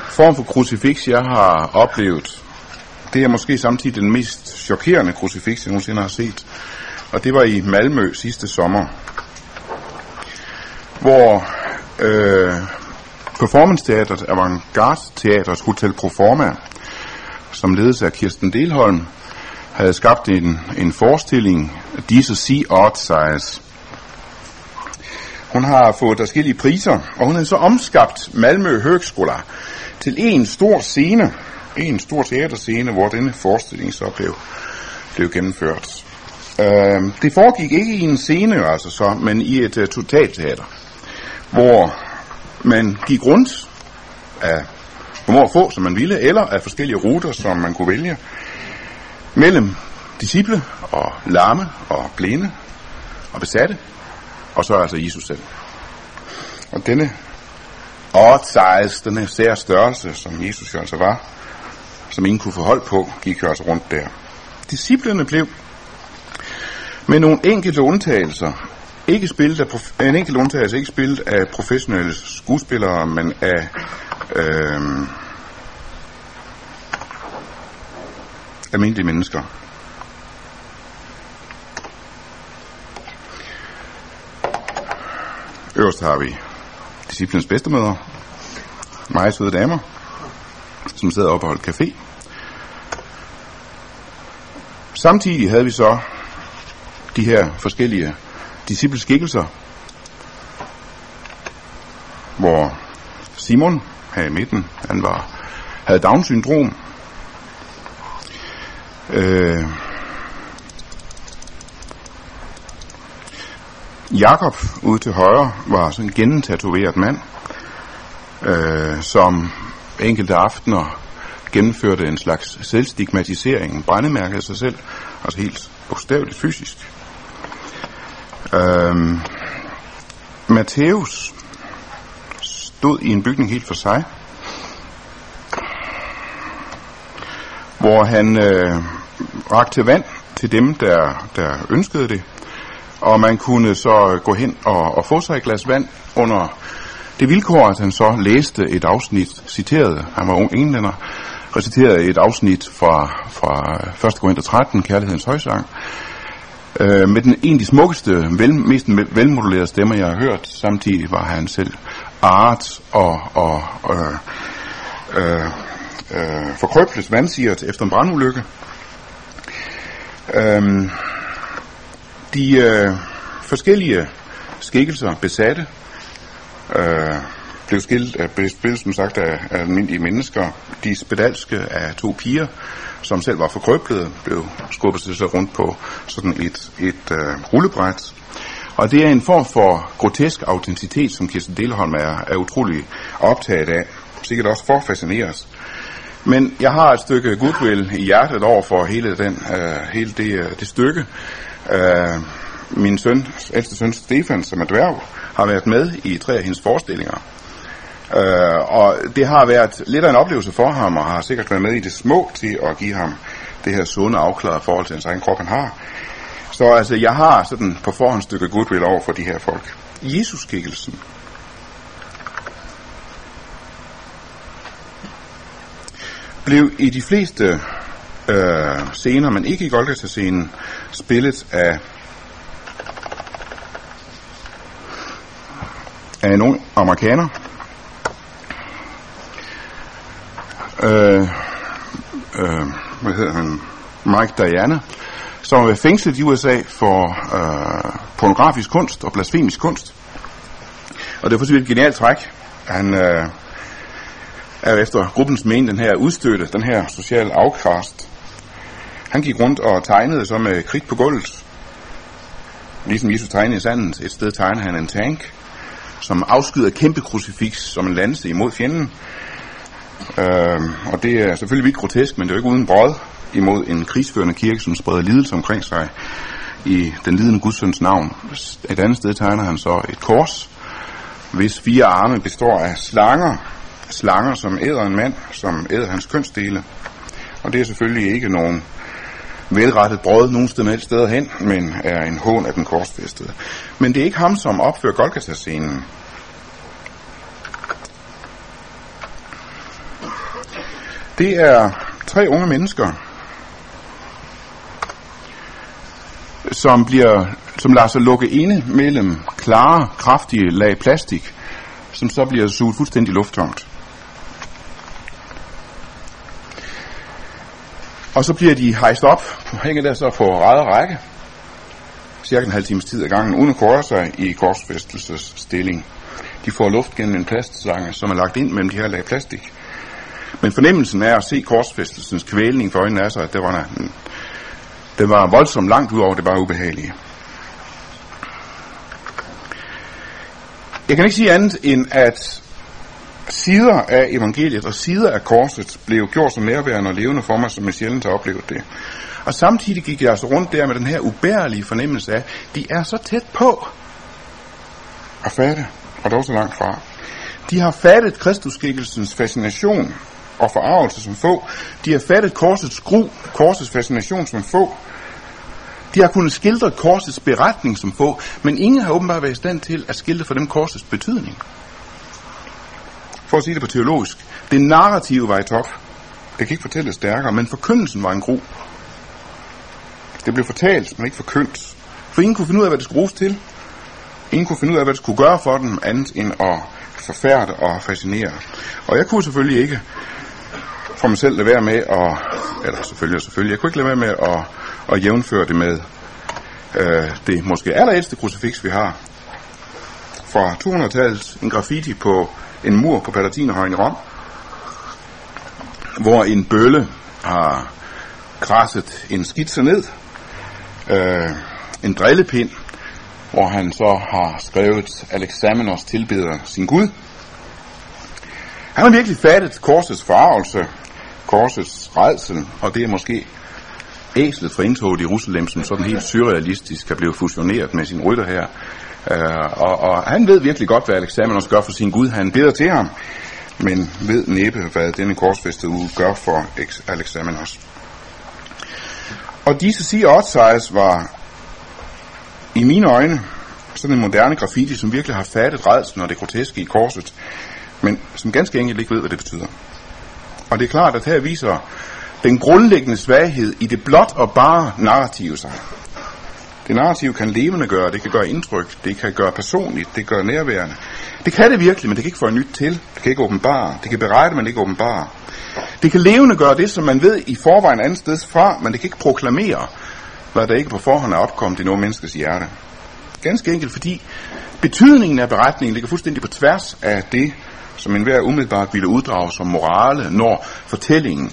form for krucifix, jeg har oplevet, det er måske samtidig den mest chokerende krucifix, jeg nogensinde har set. Og det var i Malmø sidste sommer, hvor øh, Performance Teateret, Avantgarde Teateret Hotel Proforma, som ledes af Kirsten Delholm, havde skabt en, en forestilling, Disse Sea Art Size. Hun har fået forskellige priser, og hun har så omskabt Malmø Høgskola til en stor scene, en stor teaterscene, hvor denne forestilling så blev, blev gennemført. Øh, det foregik ikke i en scene, altså så, men i et uh, totalteater, hvor man gik rundt af hvor få, som man ville, eller af forskellige ruter, som man kunne vælge, mellem disciple og lamme og blinde og besatte, og så altså Jesus selv. Og denne odd size, denne sære størrelse, som Jesus jo altså var, som ingen kunne få hold på, gik jo altså rundt der. Disciplerne blev med nogle enkelte undtagelser ikke spillet af prof- en enkelt undtagelse ikke spillet af professionelle skuespillere, men af øh, almindelige mennesker. Øverst har vi disciplens bedstemøder, meget søde damer, som sidder oppe og holdt café. Samtidig havde vi så de her forskellige discipleskikkelser, hvor Simon her i midten, han var, havde Down-syndrom. Øh, Jakob ude til højre var sådan en gennemtatoveret mand, øh, som enkelte aftener gennemførte en slags selvstigmatisering, brændemærkede sig selv, altså helt bogstaveligt fysisk. Øhm, Matthæus stod i en bygning helt for sig, hvor han øh, rakte vand til dem, der, der ønskede det, og man kunne så gå hen og, og få sig et glas vand under det vilkår, at han så læste et afsnit, citerede, han var ung englænder, reciterede et afsnit fra, fra 1. Korinther 13, Kærlighedens højsang, øh, med den en af de smukkeste, vel, mest velmodulerede stemmer, jeg har hørt. Samtidig var han selv art og, og øh, øh, øh, forkrøblet vandsigert efter en brandulykke. Øh, de øh, forskellige skikkelser besatte øh, blev skilt, blev spillet, som sagt, af, af almindelige mennesker. De spedalske af to piger, som selv var forkrøblede, blev skubbet til sig rundt på sådan et, et uh, rullebræt. Og det er en form for grotesk autenticitet, som Kirsten Delholm er, er utrolig optaget af. Sikkert også for fascineres. Men jeg har et stykke goodwill i hjertet over for hele, den, uh, hele det, uh, det stykke. Uh, min søn, ældste søn Stefan, som er dværg, har været med i tre af hendes forestillinger. Øh, og det har været lidt af en oplevelse for ham, og har sikkert været med i det små til at give ham det her sunde afklaret forhold til hans egen krop, han har. Så altså, jeg har sådan på forhånd stykke goodwill over for de her folk. Jesuskikkelsen. blev i de fleste øh, scener, men ikke i Golgata-scenen, spillet af af en ung øh, øh, hvad hedder han, Mike Diana, som er fængslet i USA for øh, pornografisk kunst og blasfemisk kunst. Og det er for et genialt træk. Han øh, er efter gruppens mening den her udstøtte, den her sociale afkast. Han gik rundt og tegnede så med kridt på gulvet. Ligesom Jesus tegnede i sandet. Et sted tegnede han en tank, som afskyder kæmpe krucifiks som en landse imod fjenden. Øh, og det er selvfølgelig vildt grotesk, men det er jo ikke uden brød imod en krigsførende kirke, som spreder lidelse omkring sig i den lidende gudsøns navn. Et andet sted tegner han så et kors, hvis fire arme består af slanger, slanger som æder en mand, som æder hans kønsdele. Og det er selvfølgelig ikke nogen velrettet brød nogen sted steder hen, men er en hån af den korsfæstede. Men det er ikke ham, som opfører Golgata-scenen. Det er tre unge mennesker, som, bliver, som lader sig lukke inde mellem klare, kraftige lag plastik, som så bliver suget fuldstændig lufttomt. Og så bliver de hejst op, hænger der så på ræd række, cirka en halv times tid ad gangen, uden at kåre sig i korsfæstelsesstilling. De får luft gennem en plastslange, som er lagt ind mellem de her lag plastik. Men fornemmelsen af at se korsfæstelsens kvælning for øjnene er så, at det var, det var voldsomt langt ud over det bare ubehagelige. Jeg kan ikke sige andet end, at sider af evangeliet og sider af korset blev gjort så nærværende og levende for mig, som jeg sjældent har oplevet det. Og samtidig gik jeg altså rundt der med den her ubærlige fornemmelse af, at de er så tæt på at fatte, og dog så langt fra. De har fattet Kristusskikkelsens fascination og forarvelse som få. De har fattet korsets gru, korsets fascination som få. De har kunnet skildre korsets beretning som få, men ingen har åbenbart været i stand til at skildre for dem korsets betydning. For at sige det på teologisk, det narrative var i top. Det kan ikke fortælles stærkere, men forkyndelsen var en gro. Det blev fortalt, men ikke forkyndt. For ingen kunne finde ud af, hvad det skulle bruges til. Ingen kunne finde ud af, hvad det skulle gøre for dem, andet end at forfærde og fascinere. Og jeg kunne selvfølgelig ikke for mig selv lade være med at, eller selvfølgelig selvfølgelig, jeg kunne ikke lade være med at, at jævnføre det med øh, det måske allerældste krucifix, vi har fra 200-tallet, en graffiti på en mur på Palatinerhøjen i Rom, hvor en bølle har krasset en skitse ned, øh, en drillepind, hvor han så har skrevet Alexamenos tilbeder sin Gud. Han har virkelig fattet korsets forarvelse, korsets redsel, og det er måske æslet for indtoget i Jerusalem, som sådan helt surrealistisk kan blive fusioneret med sin rytter her. Øh, og, og han ved virkelig godt, hvad Alexamenos gør for sin Gud. Han beder til ham, men ved næppe, hvad denne korsfæstede uge gør for Alexamenos. Og disse siger Otsias var i mine øjne sådan en moderne graffiti, som virkelig har fattet redslen og det groteske i korset, men som ganske enkelt ikke ved, hvad det betyder. Og det er klart, at her viser den grundlæggende svaghed i det blot og bare narrative sig. Det narrativ kan levende gøre, det kan gøre indtryk, det kan gøre personligt, det gør nærværende. Det kan det virkelig, men det kan ikke få nyt til. Det kan ikke åbenbare. Det kan berette, men ikke åbenbare. Det kan levende gøre det, som man ved i forvejen andet sted fra, men det kan ikke proklamere, hvad der ikke på forhånd er opkommet i nogen menneskes hjerte. Ganske enkelt fordi betydningen af beretningen ligger fuldstændig på tværs af det, som enhver umiddelbart ville uddrage som morale, når fortællingen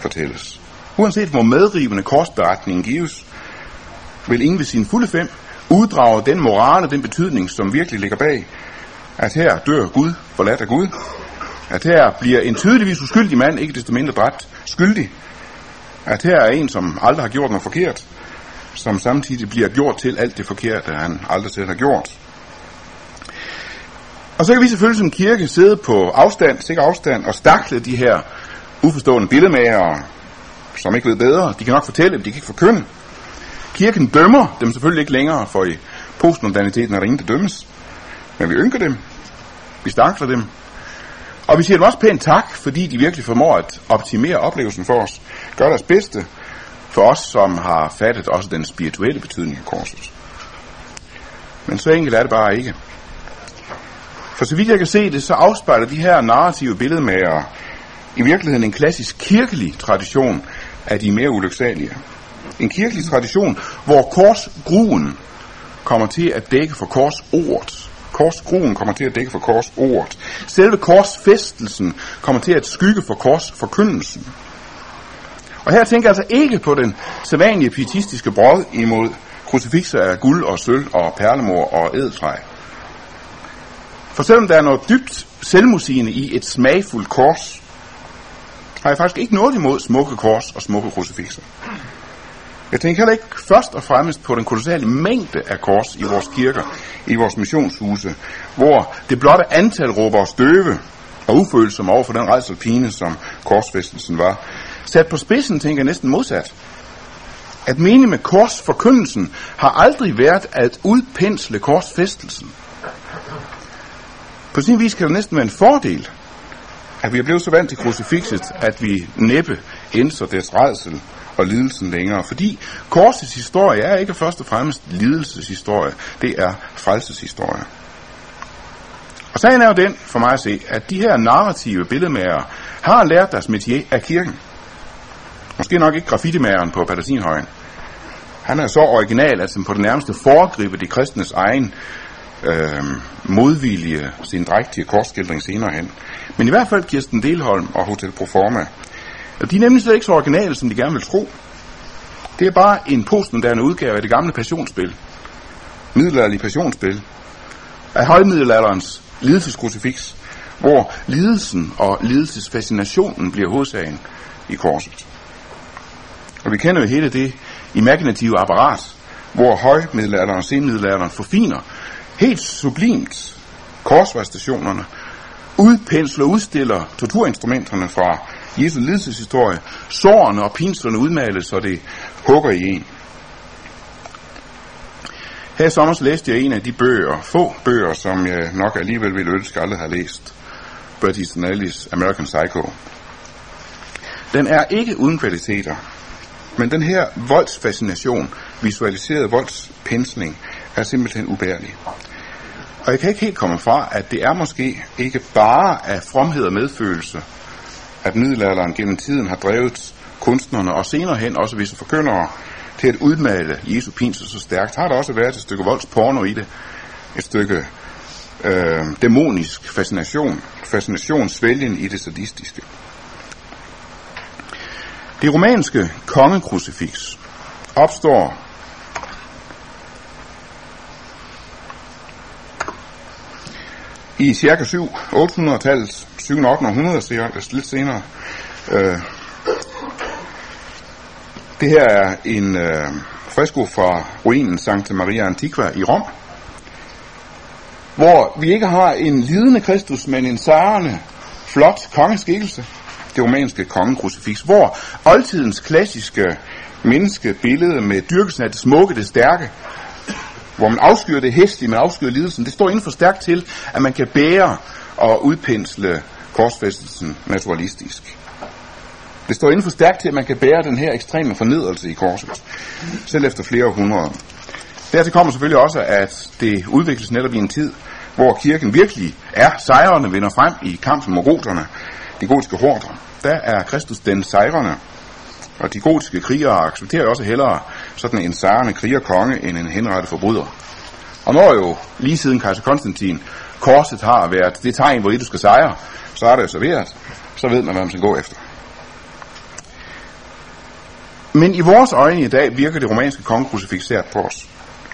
fortælles. Uanset hvor medrivende korsberetningen gives, vil ingen ved sin fulde fem uddrage den morale, den betydning, som virkelig ligger bag, at her dør Gud, forladt af Gud, at her bliver en tydeligvis uskyldig mand, ikke desto mindre dræbt, skyldig, at her er en, som aldrig har gjort noget forkert, som samtidig bliver gjort til alt det forkerte, han aldrig selv har gjort. Og så kan vi selvfølgelig som kirke sidde på afstand, sikker afstand, og stakle de her uforstående billedmager, som ikke ved bedre. De kan nok fortælle, de kan ikke forkynde. Kirken dømmer dem selvfølgelig ikke længere, for i postmoderniteten er der ingen, der dømmes. Men vi ynker dem. Vi stakler dem. Og vi siger dem også pænt tak, fordi de virkelig formår at optimere oplevelsen for os. Gør deres bedste for os, som har fattet også den spirituelle betydning af korset. Men så enkelt er det bare ikke. For så vidt jeg kan se det, så afspejler de her narrative billedmager i virkeligheden en klassisk kirkelig tradition af de mere ulyksalige. En kirkelig tradition, hvor korsgruen kommer til at dække for korsordet. Korsgruen kommer til at dække for korsordet. Selve korsfæstelsen kommer til at skygge for korsforkyndelsen. Og her tænker jeg altså ikke på den sædvanlige pietistiske brød imod krucifixer af guld og sølv og perlemor og edeltræ. For selvom der er noget dybt selvmusigende i et smagfuldt kors, har jeg faktisk ikke noget imod smukke kors og smukke krucifixer. Jeg tænker heller ikke først og fremmest på den kolossale mængde af kors i vores kirker, i vores missionshuse, hvor det blotte antal råber os døve og ufølsomme over for den redselpine, som korsfæstelsen var. Sat på spidsen tænker jeg næsten modsat. At mene med korsforkyndelsen har aldrig været at udpensle korsfæstelsen. På sin vis kan det næsten være en fordel, at vi er blevet så vant til krucifixet, at vi næppe indser dets redsel og lidelsen længere. Fordi korsets historie er ikke først og fremmest lidelseshistorie, det er frelseshistorie. Og sagen er jo den, for mig at se, at de her narrative billedmager har lært deres metier af kirken. Måske nok ikke graffitimageren på Palatinhøjen. Han er så original, at han på det nærmeste foregriber de kristnes egen øh, modvilje, sin drægtige korsskildring senere hen. Men i hvert fald Kirsten Delholm og Hotel Proforma. De er nemlig slet ikke så originale, som de gerne vil tro. Det er bare en postmoderne udgave af det gamle passionsspil. Middelalderlige passionsspil. Af højmiddelalderens lidelseskrucifix, hvor lidelsen og lidelsesfascinationen bliver hovedsagen i korset. Og vi kender jo hele det imaginative apparat, hvor højmiddelalderen og senmiddelalderen forfiner helt sublimt korsvejstationerne, udpensler og udstiller torturinstrumenterne fra Jesu lidelseshistorie, sårene og pinslerne udmales, så det hugger i en. Her i sommer læste jeg en af de bøger, få bøger, som jeg nok alligevel ville ønske aldrig har læst. Bret Easton American Psycho. Den er ikke uden kvaliteter, men den her voldsfascination, visualiseret voldspensling, er simpelthen ubærlig. Og jeg kan ikke helt komme fra, at det er måske ikke bare af fromhed og medfølelse, at middelalderen gennem tiden har drevet kunstnerne og senere hen også visse forkyndere til at udmale Jesu pinsel så stærkt, har der også været et stykke voldsporno i det. Et stykke øh, dæmonisk fascination, fascinationsvælgen i det sadistiske. Det romanske kongekrucifix opstår i cirka 7 800-tallet, 7. 800 lidt senere. Øh, det her er en øh, fresko fra ruinen Santa Maria Antiqua i Rom, hvor vi ikke har en lidende Kristus, men en sejrende, flot kongeskikkelse, det romanske kongekrucifix, hvor oldtidens klassiske menneskebillede med dyrkelsen af det smukke, det stærke, hvor man afskyr det hestige, man afskyr lidelsen, det står inden for stærkt til, at man kan bære og udpensle korsfæstelsen naturalistisk. Det står inden for stærkt til, at man kan bære den her ekstreme fornedrelse i korset, selv efter flere hundrede. Dertil kommer selvfølgelig også, at det udvikles netop i en tid, hvor kirken virkelig er sejrende, vinder frem i kampen mod goterne, de gotiske hårdere. Der er Kristus den sejrende, og de gotiske krigere accepterer også hellere sådan en sarende krigerkonge end en henrettet forbryder. Og når jo lige siden kejser Konstantin korset har været det tegn, hvor I du skal sejre, så er det jo serveret, så ved man, hvad man skal gå efter. Men i vores øjne i dag virker det romanske kongekrucifikseret på os.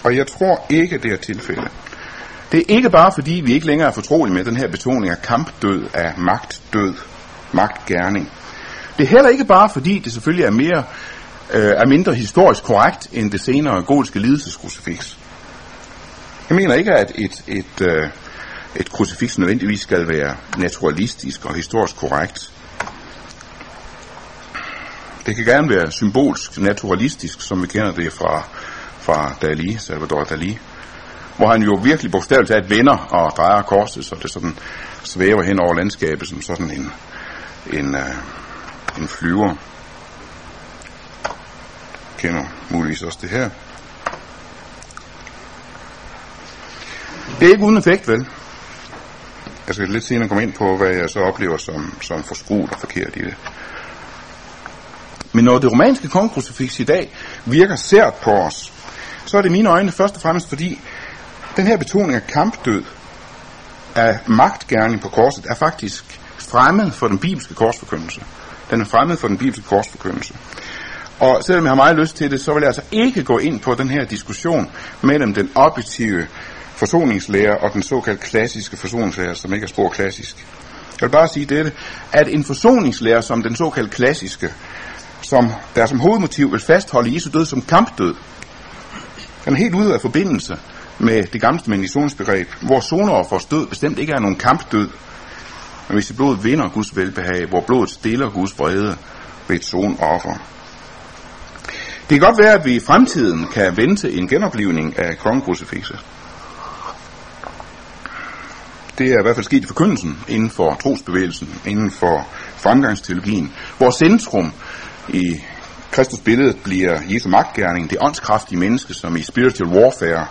Og jeg tror ikke, det er tilfældet. Det er ikke bare fordi, vi ikke længere er fortrolige med den her betoning af kampdød, af magtdød, magtgærning. Det er heller ikke bare fordi, det selvfølgelig er mere øh, er mindre historisk korrekt end det senere gotiske lidelseskrucifix. Jeg mener ikke, at et, et, øh, et krucifix nødvendigvis skal være naturalistisk og historisk korrekt. Det kan gerne være symbolsk, naturalistisk, som vi kender det fra, fra Dali, Salvador Dali, hvor han jo virkelig bogstaveligt talt vender og drejer korset, så det sådan svæver hen over landskabet som sådan en, en, uh, en flyver. Kender muligvis også det her. Det er ikke uden effekt, vel? Jeg skal lidt senere komme ind på, hvad jeg så oplever som, som forskruet og forkert i det. Men når det romanske kongekrucifix i dag virker sært på os, så er det mine øjne først og fremmest fordi, den her betoning af kampdød, af magtgærning på korset, er faktisk fremmed for den bibelske korsforkyndelse. Den er fremmed for den bibelske korsforkyndelse. Og selvom jeg har meget lyst til det, så vil jeg altså ikke gå ind på den her diskussion mellem den objektive forsoningslære og den såkaldt klassiske forsoningslære, som ikke er spor klassisk. Jeg vil bare sige dette, at en forsoningslære som den såkaldt klassiske, som, der som hovedmotiv vil fastholde Jesu død som kampdød. Den er helt ude af forbindelse med det gamle missionsbegreb, hvor soneoffers død bestemt ikke er nogen kampdød, men hvis dit blod vinder Guds velbehag, hvor blodet stiller Guds vrede ved et sonoffer. Det kan godt være, at vi i fremtiden kan vente en genoplivning af kongekrucifixet. Det er i hvert fald sket i forkyndelsen inden for trosbevægelsen, inden for fremgangsteologien, hvor centrum i Kristus billede bliver Jesu magtgærning, det åndskraftige menneske, som i spiritual warfare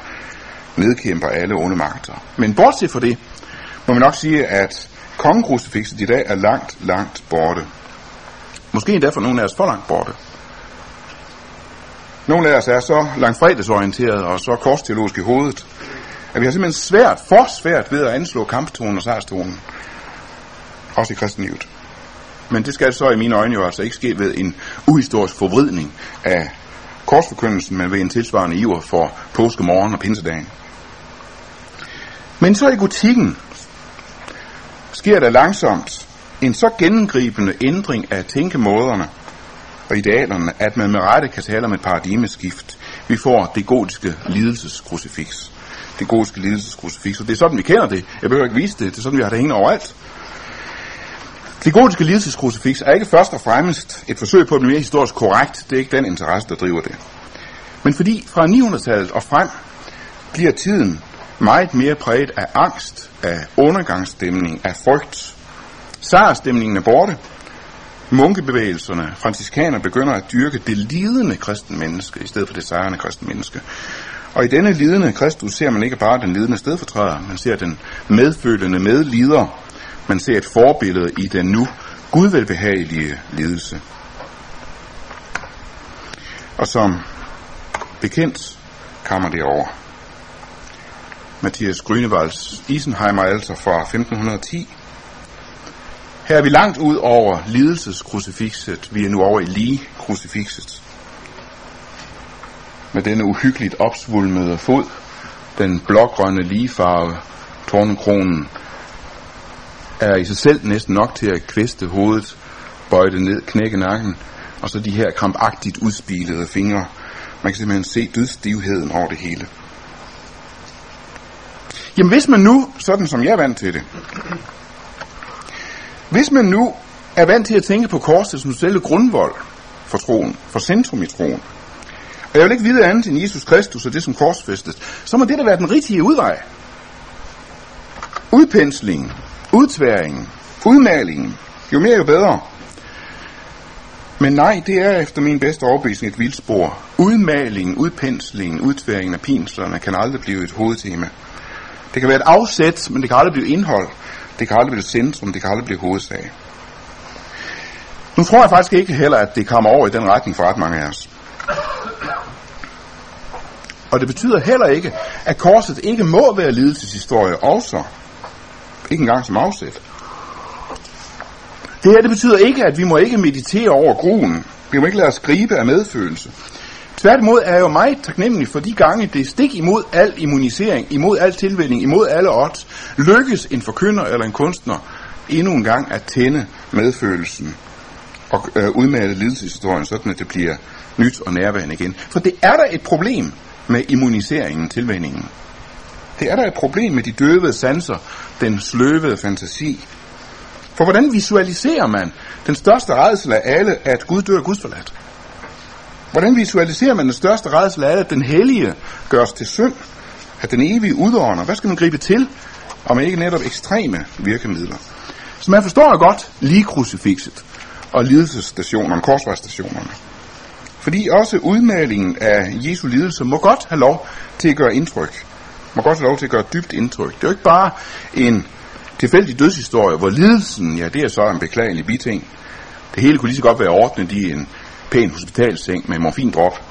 nedkæmper alle onde magter. Men bortset fra det, må man nok sige, at kongekrucifixet i dag er langt, langt borte. Måske endda for nogle af os for langt borte. Nogle af os er så langfredagsorienteret og så korsteologisk i hovedet, at vi har simpelthen svært, for svært ved at anslå kamptonen og sejrstonen. Også i kristenlivet. Men det skal så i mine øjne jo altså ikke ske ved en uhistorisk forvridning af korsforkyndelsen, men ved en tilsvarende iver for påskemorgen og pinsedagen. Men så i gotikken sker der langsomt en så gennemgribende ændring af tænkemåderne og idealerne, at man med rette kan tale om et paradigmeskift. Vi får det gotiske lidelseskrucifix. Det gotiske lidelseskrucifix. Og det er sådan, vi kender det. Jeg behøver ikke vise det. Det er sådan, vi har det hængende overalt. Det gotiske lidelseskrucifix er ikke først og fremmest et forsøg på at blive mere historisk korrekt. Det er ikke den interesse, der driver det. Men fordi fra 900-tallet og frem bliver tiden meget mere præget af angst, af undergangsstemning, af frygt. Sarstemningen er borte. Munkebevægelserne, fransiskaner, begynder at dyrke det lidende kristen menneske, i stedet for det sejrende kristen menneske. Og i denne lidende Kristus ser man ikke bare den lidende stedfortræder, man ser den medfølende medlider. Man ser et forbillede i den nu gudvelbehagelige lidelse. Og som bekendt kommer det over. Mathias Grünewalds Isenheimer altså fra 1510. Her er vi langt ud over lidelseskrucifixet. Vi er nu over i lige krucifixet. Med denne uhyggeligt opsvulmede fod, den blågrønne ligefarve, tornekronen, er i sig selv næsten nok til at kvæste hovedet, bøje det ned, knække nakken, og så de her krampagtigt udspilede fingre. Man kan simpelthen se dødstivheden over det hele. Jamen hvis man nu, sådan som jeg er vant til det, hvis man nu er vant til at tænke på korset som selve grundvold for troen, for centrum i troen, og jeg vil ikke vide andet end Jesus Kristus og det som korsfæstes, så må det da være den rigtige udvej. Udpenslingen, udtværingen, udmalingen, jo mere jo bedre. Men nej, det er efter min bedste overbevisning et vildspor. Udmalingen, udpenslingen, udtværingen af pinslerne kan aldrig blive et hovedtema. Det kan være et afsæt, men det kan aldrig blive indhold. Det kan aldrig blive centrum, det kan aldrig blive hovedsag. Nu tror jeg faktisk ikke heller, at det kommer over i den retning for ret mange af os. Og det betyder heller ikke, at korset ikke må være lidelseshistorie også. Ikke engang som afsæt. Det her det betyder ikke, at vi må ikke meditere over gruen. Vi må ikke lade os gribe af medfølelse. Tværtimod er jeg jo meget taknemmelig for de gange, det er stik imod al immunisering, imod al tilvænning, imod alle odds, lykkes en forkynder eller en kunstner endnu en gang at tænde medfølelsen og øh, udmale lidelseshistorien, sådan at det bliver nyt og nærværende igen. For det er der et problem med immuniseringen, tilvænningen. Det er der et problem med de døvede sanser, den sløvede fantasi. For hvordan visualiserer man den største redsel af alle, at Gud dør gudsforladt? Hvordan visualiserer man den største redsel af at den hellige gøres til synd, at den evige udånder? Hvad skal man gribe til, om ikke netop ekstreme virkemidler? Så man forstår jo godt lige krucifixet og lidelsestationerne, korsvejstationerne. Fordi også udmalingen af Jesu lidelse må godt have lov til at gøre indtryk. Må godt have lov til at gøre dybt indtryk. Det er jo ikke bare en tilfældig dødshistorie, hvor lidelsen, ja, det er så en beklagelig biting. Det hele kunne lige så godt være ordnet i en pæn hospitalseng med morfindrop.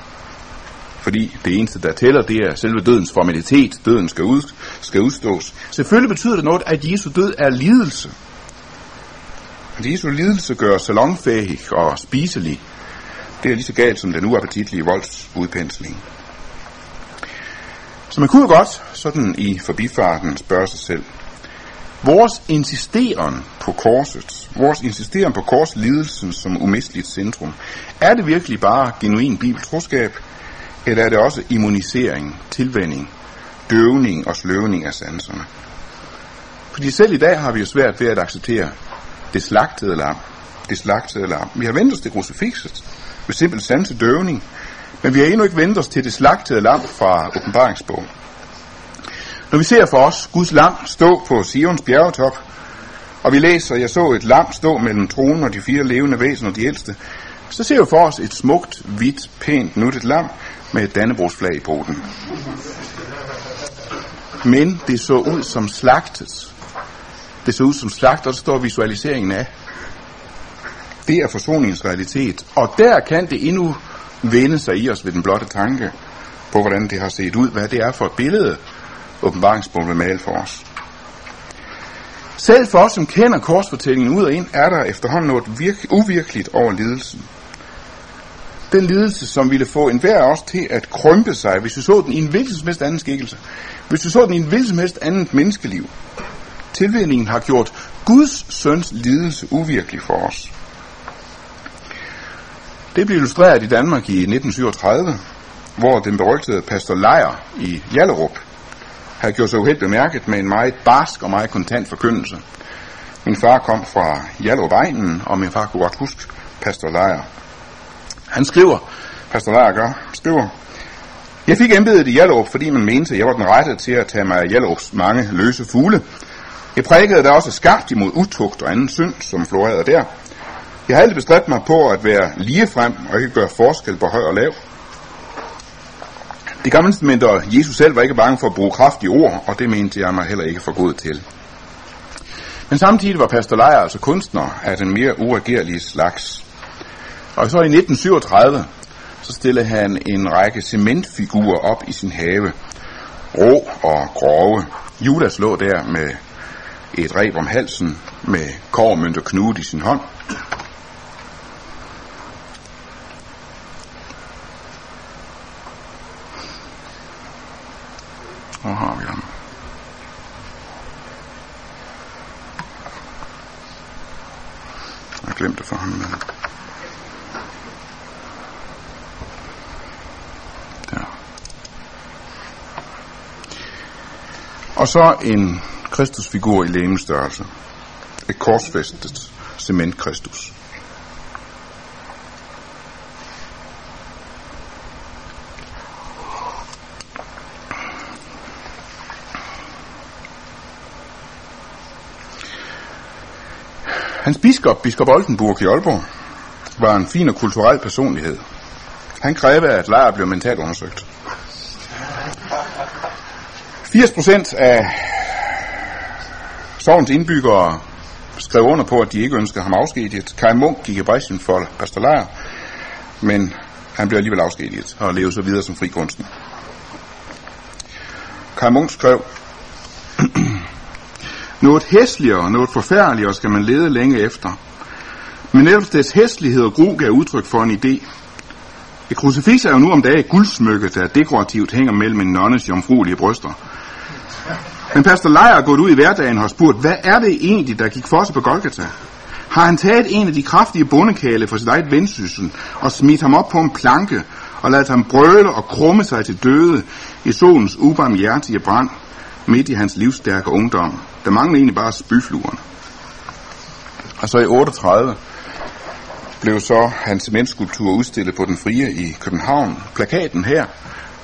Fordi det eneste, der tæller, det er selve dødens formalitet. Døden skal, ud, skal udstås. Selvfølgelig betyder det noget, at Jesu død er lidelse. At Jesu lidelse gør salonfæhig og spiselig. Det er lige så galt som den uappetitlige voldsudpensling. Så man kunne godt sådan i forbifarten spørge sig selv, Vores insisteren på korset, vores insisteren på korslidelsen som umisteligt centrum, er det virkelig bare genuin bibeltroskab, eller er det også immunisering, tilvænding, døvning og sløvning af sanserne? Fordi selv i dag har vi jo svært ved at acceptere det slagtede lam. Det slagtede lam. Vi har vendt os til krucifixet med simpel sanse døvning, men vi har endnu ikke vendt os til det slagtede lam fra åbenbaringsbogen. Når vi ser for os Guds lam stå på Sions bjergetop, og vi læser, jeg så et lam stå mellem tronen og de fire levende væsener, og de ældste, så ser vi for os et smukt, hvidt, pænt, nuttet lam med et dannebrugsflag i poten. Men det så ud som slagtet. Det så ud som slagt, og der står visualiseringen af. Det er forsoningens realitet. Og der kan det endnu vende sig i os ved den blotte tanke på, hvordan det har set ud, hvad det er for et billede, åbenbaringsbogen vil male for os. Selv for os, som kender korsfortællingen ud og ind, er der efterhånden noget virke, uvirkeligt over lidelsen. Den lidelse, som ville få enhver af os til at krympe sig, hvis vi så den i en hvilken som helst anden skikkelse. Hvis vi så den i en hvilken som helst andet menneskeliv. Tilvændingen har gjort Guds søns lidelse uvirkelig for os. Det blev illustreret i Danmark i 1937, hvor den berygtede pastor Lejer i Jallerup havde gjort sig uheldt bemærket med en meget barsk og meget kontant forkyndelse. Min far kom fra Jallerup og min far kunne godt huske pastor Lejer. Han skriver, pastor Lejer gør, skriver, jeg fik embedet i Jallerup, fordi man mente, at jeg var den rette til at tage mig af Jallerups mange løse fugle. Jeg prædikede der også skarpt imod utugt og anden synd, som florerede der. Jeg havde altid bestræbt mig på at være ligefrem og ikke gøre forskel på høj og lav. De gamle instrumenter, Jesus selv var ikke bange for at bruge kraftige ord, og det mente jeg mig heller ikke for god til. Men samtidig var Pastor Lejer altså kunstner af den mere uregerlige slags. Og så i 1937, så stillede han en række cementfigurer op i sin have. Rå og grove. Judas lå der med et reb om halsen, med kormønt og knude i sin hånd. Hvor har vi ham? Jeg har glemt det for ham. Men... Der. Og så en Kristusfigur i lægemestørrelse. Et korsfæstet cementkristus. Hans biskop, biskop Oldenburg i Aalborg, var en fin og kulturel personlighed. Han krævede, at Lejr blev mentalt undersøgt. 80% af sovens indbyggere skrev under på, at de ikke ønskede ham afskediget. Kai Munk gik i bræschen for Pastor men han blev alligevel afskediget og levede så videre som fri kunstner. Kai Munk skrev, noget hæsligere, noget forfærdeligere skal man lede længe efter. Men netop dets hæslighed og gru gav udtryk for en idé. Et krucifix er jo nu om dagen guldsmykket, guldsmykke, der dekorativt hænger mellem en nonnes jomfruelige bryster. Men pastor Lejer er gået ud i hverdagen og har spurgt, hvad er det egentlig, der gik for sig på Golgata? Har han taget en af de kraftige bundekale for sit eget vendsyssel og smidt ham op på en planke og ladet ham brøle og krumme sig til døde i solens ubarmhjertige brand midt i hans livsstærke ungdom? Der mangler egentlig bare spyfluerne. Og så i 38 blev så hans menneskulptur udstillet på den frie i København. Plakaten her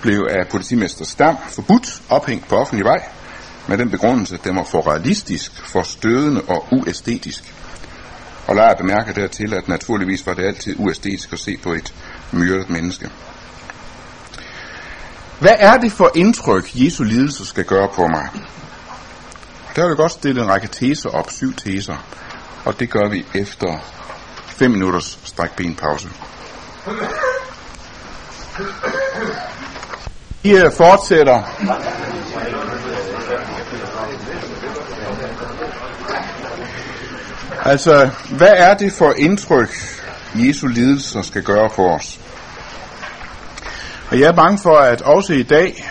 blev af politimester Stam forbudt ophængt på offentlig vej, med den begrundelse, at den var for realistisk, for stødende og uæstetisk. Og lad bemærke dertil, at naturligvis var det altid uæstetisk at se på et myrdet menneske. Hvad er det for indtryk, Jesu lidelse skal gøre på mig? Der vil jeg godt stille en række teser op, syv teser, og det gør vi efter 5 minutters strækbenpause. Vi fortsætter. Altså, hvad er det for indtryk, Jesu lidelser skal gøre for os? Og jeg er bange for, at også i dag,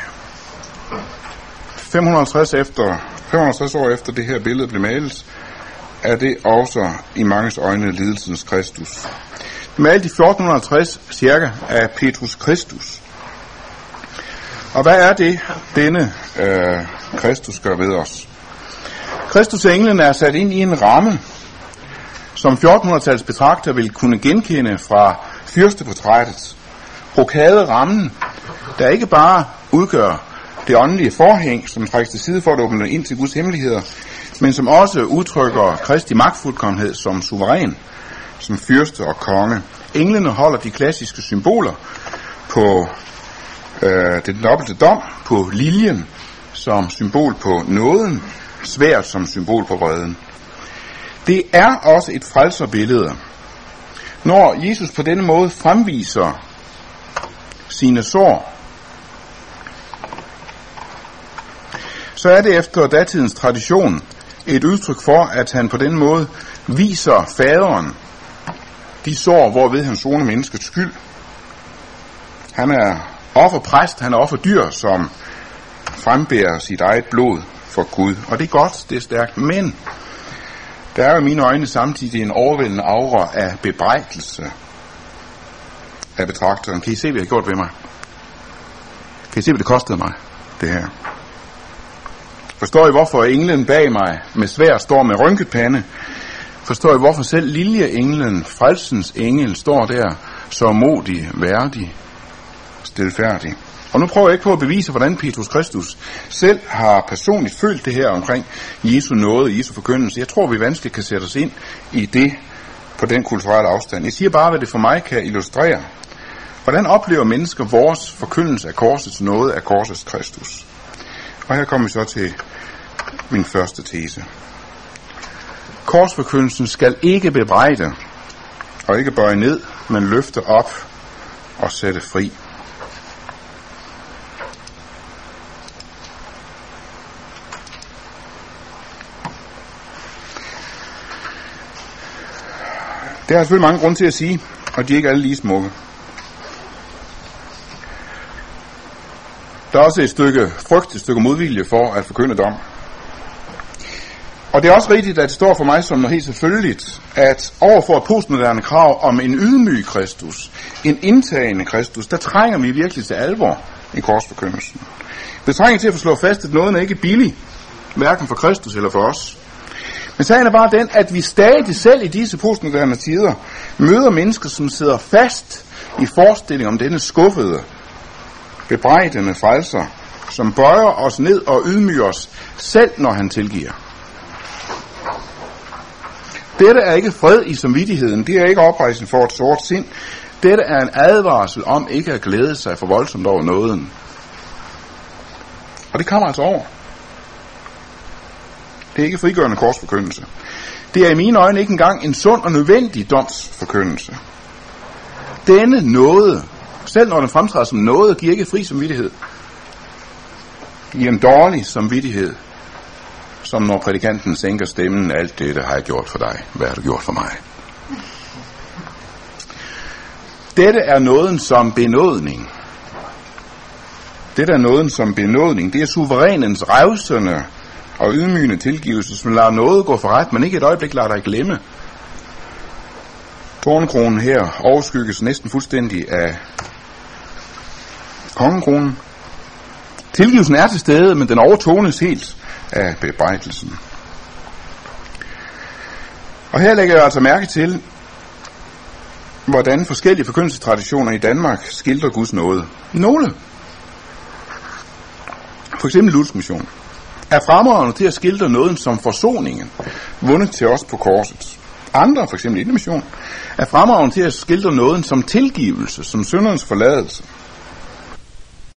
550 efter 550 år efter det her billede blev malet, er det også i manges øjne lidelsens Kristus. Det malte malet i 1450 cirka af Petrus Kristus. Og hvad er det, denne øh, Kristus gør ved os? Kristus englen er sat ind i en ramme, som 1400-tallets betragter vil kunne genkende fra fyrsteportrættet. Brokade rammen, der ikke bare udgør det åndelige forhæng, som trækkes til side for at åbne ind til Guds hemmeligheder, men som også udtrykker Kristi magtfuldkommenhed som suveræn, som fyrste og konge. Englene holder de klassiske symboler på øh, den dobbelte dom, på liljen som symbol på nåden, svært som symbol på vreden. Det er også et frelserbillede. Når Jesus på denne måde fremviser sine sår, så er det efter datidens tradition et udtryk for, at han på den måde viser faderen de sår, hvorved han soner menneskets skyld. Han er offerpræst, han er offerdyr, som frembærer sit eget blod for Gud. Og det er godt, det er stærkt, men der er i mine øjne samtidig en overvældende aura af bebrejdelse af betragteren. Kan I se, hvad jeg har gjort ved mig? Kan I se, hvad det kostede mig, det her? Forstår I, hvorfor englen bag mig med svær står med rynket pande? Forstår I, hvorfor selv liljeenglen, frelsens engel, står der så modig, værdig, stilfærdig? Og nu prøver jeg ikke på at bevise, hvordan Petrus Kristus selv har personligt følt det her omkring Jesu nåde, Jesu forkyndelse. Jeg tror, vi vanskeligt kan sætte os ind i det på den kulturelle afstand. Jeg siger bare, hvad det for mig kan illustrere. Hvordan oplever mennesker vores forkyndelse af korsets nåde af korsets Kristus? Og her kommer vi så til min første tese. Korsforkyndelsen skal ikke bebrejde og ikke bøje ned, men løfte op og sætte fri. Det har selvfølgelig mange grunde til at sige, og de er ikke alle lige smukke. Der er også et stykke frygt, et stykke modvilje for at forkynde dom. Og det er også rigtigt, at det står for mig som noget helt selvfølgeligt, at overfor et postmoderne krav om en ydmyg Kristus, en indtagende Kristus, der trænger vi virkelig til alvor i korsforkyndelsen. Vi trænger til at få slået fast, at noget er ikke billig, hverken for Kristus eller for os. Men sagen er bare den, at vi stadig selv i disse postmoderne tider møder mennesker, som sidder fast i forestilling om denne skuffede, bebrejdende frelser, som bøjer os ned og ydmyger os, selv når han tilgiver. Dette er ikke fred i samvittigheden, det er ikke oprejsen for et sort sind. Dette er en advarsel om ikke at glæde sig for voldsomt over nåden. Og det kommer altså over. Det er ikke frigørende korsforkyndelse. Det er i mine øjne ikke engang en sund og nødvendig domsforkyndelse. Denne nåde, selv når den fremtræder som noget, giver ikke fri samvittighed. Giver en dårlig samvittighed, som når prædikanten sænker stemmen, alt det, der har jeg gjort for dig. Hvad har du gjort for mig? Dette er nåden som benådning. Dette er nåden som benådning. Det er suverænens revsende og ydmygende tilgivelse, som lader noget gå for ret, men ikke et øjeblik lader dig glemme. Tornkronen her overskygges næsten fuldstændig af kongekronen. Tilgivelsen er til stede, men den overtones helt af bebrejdelsen. Og her lægger jeg altså mærke til, hvordan forskellige forkyndelsestraditioner i Danmark skildrer Guds nåde. Nogle. For eksempel Lutsk mission er fremragende til at skildre nåden som forsoningen, vundet til os på korset. Andre, for eksempel mission, er fremragende til at skildre nåden som tilgivelse, som syndernes forladelse.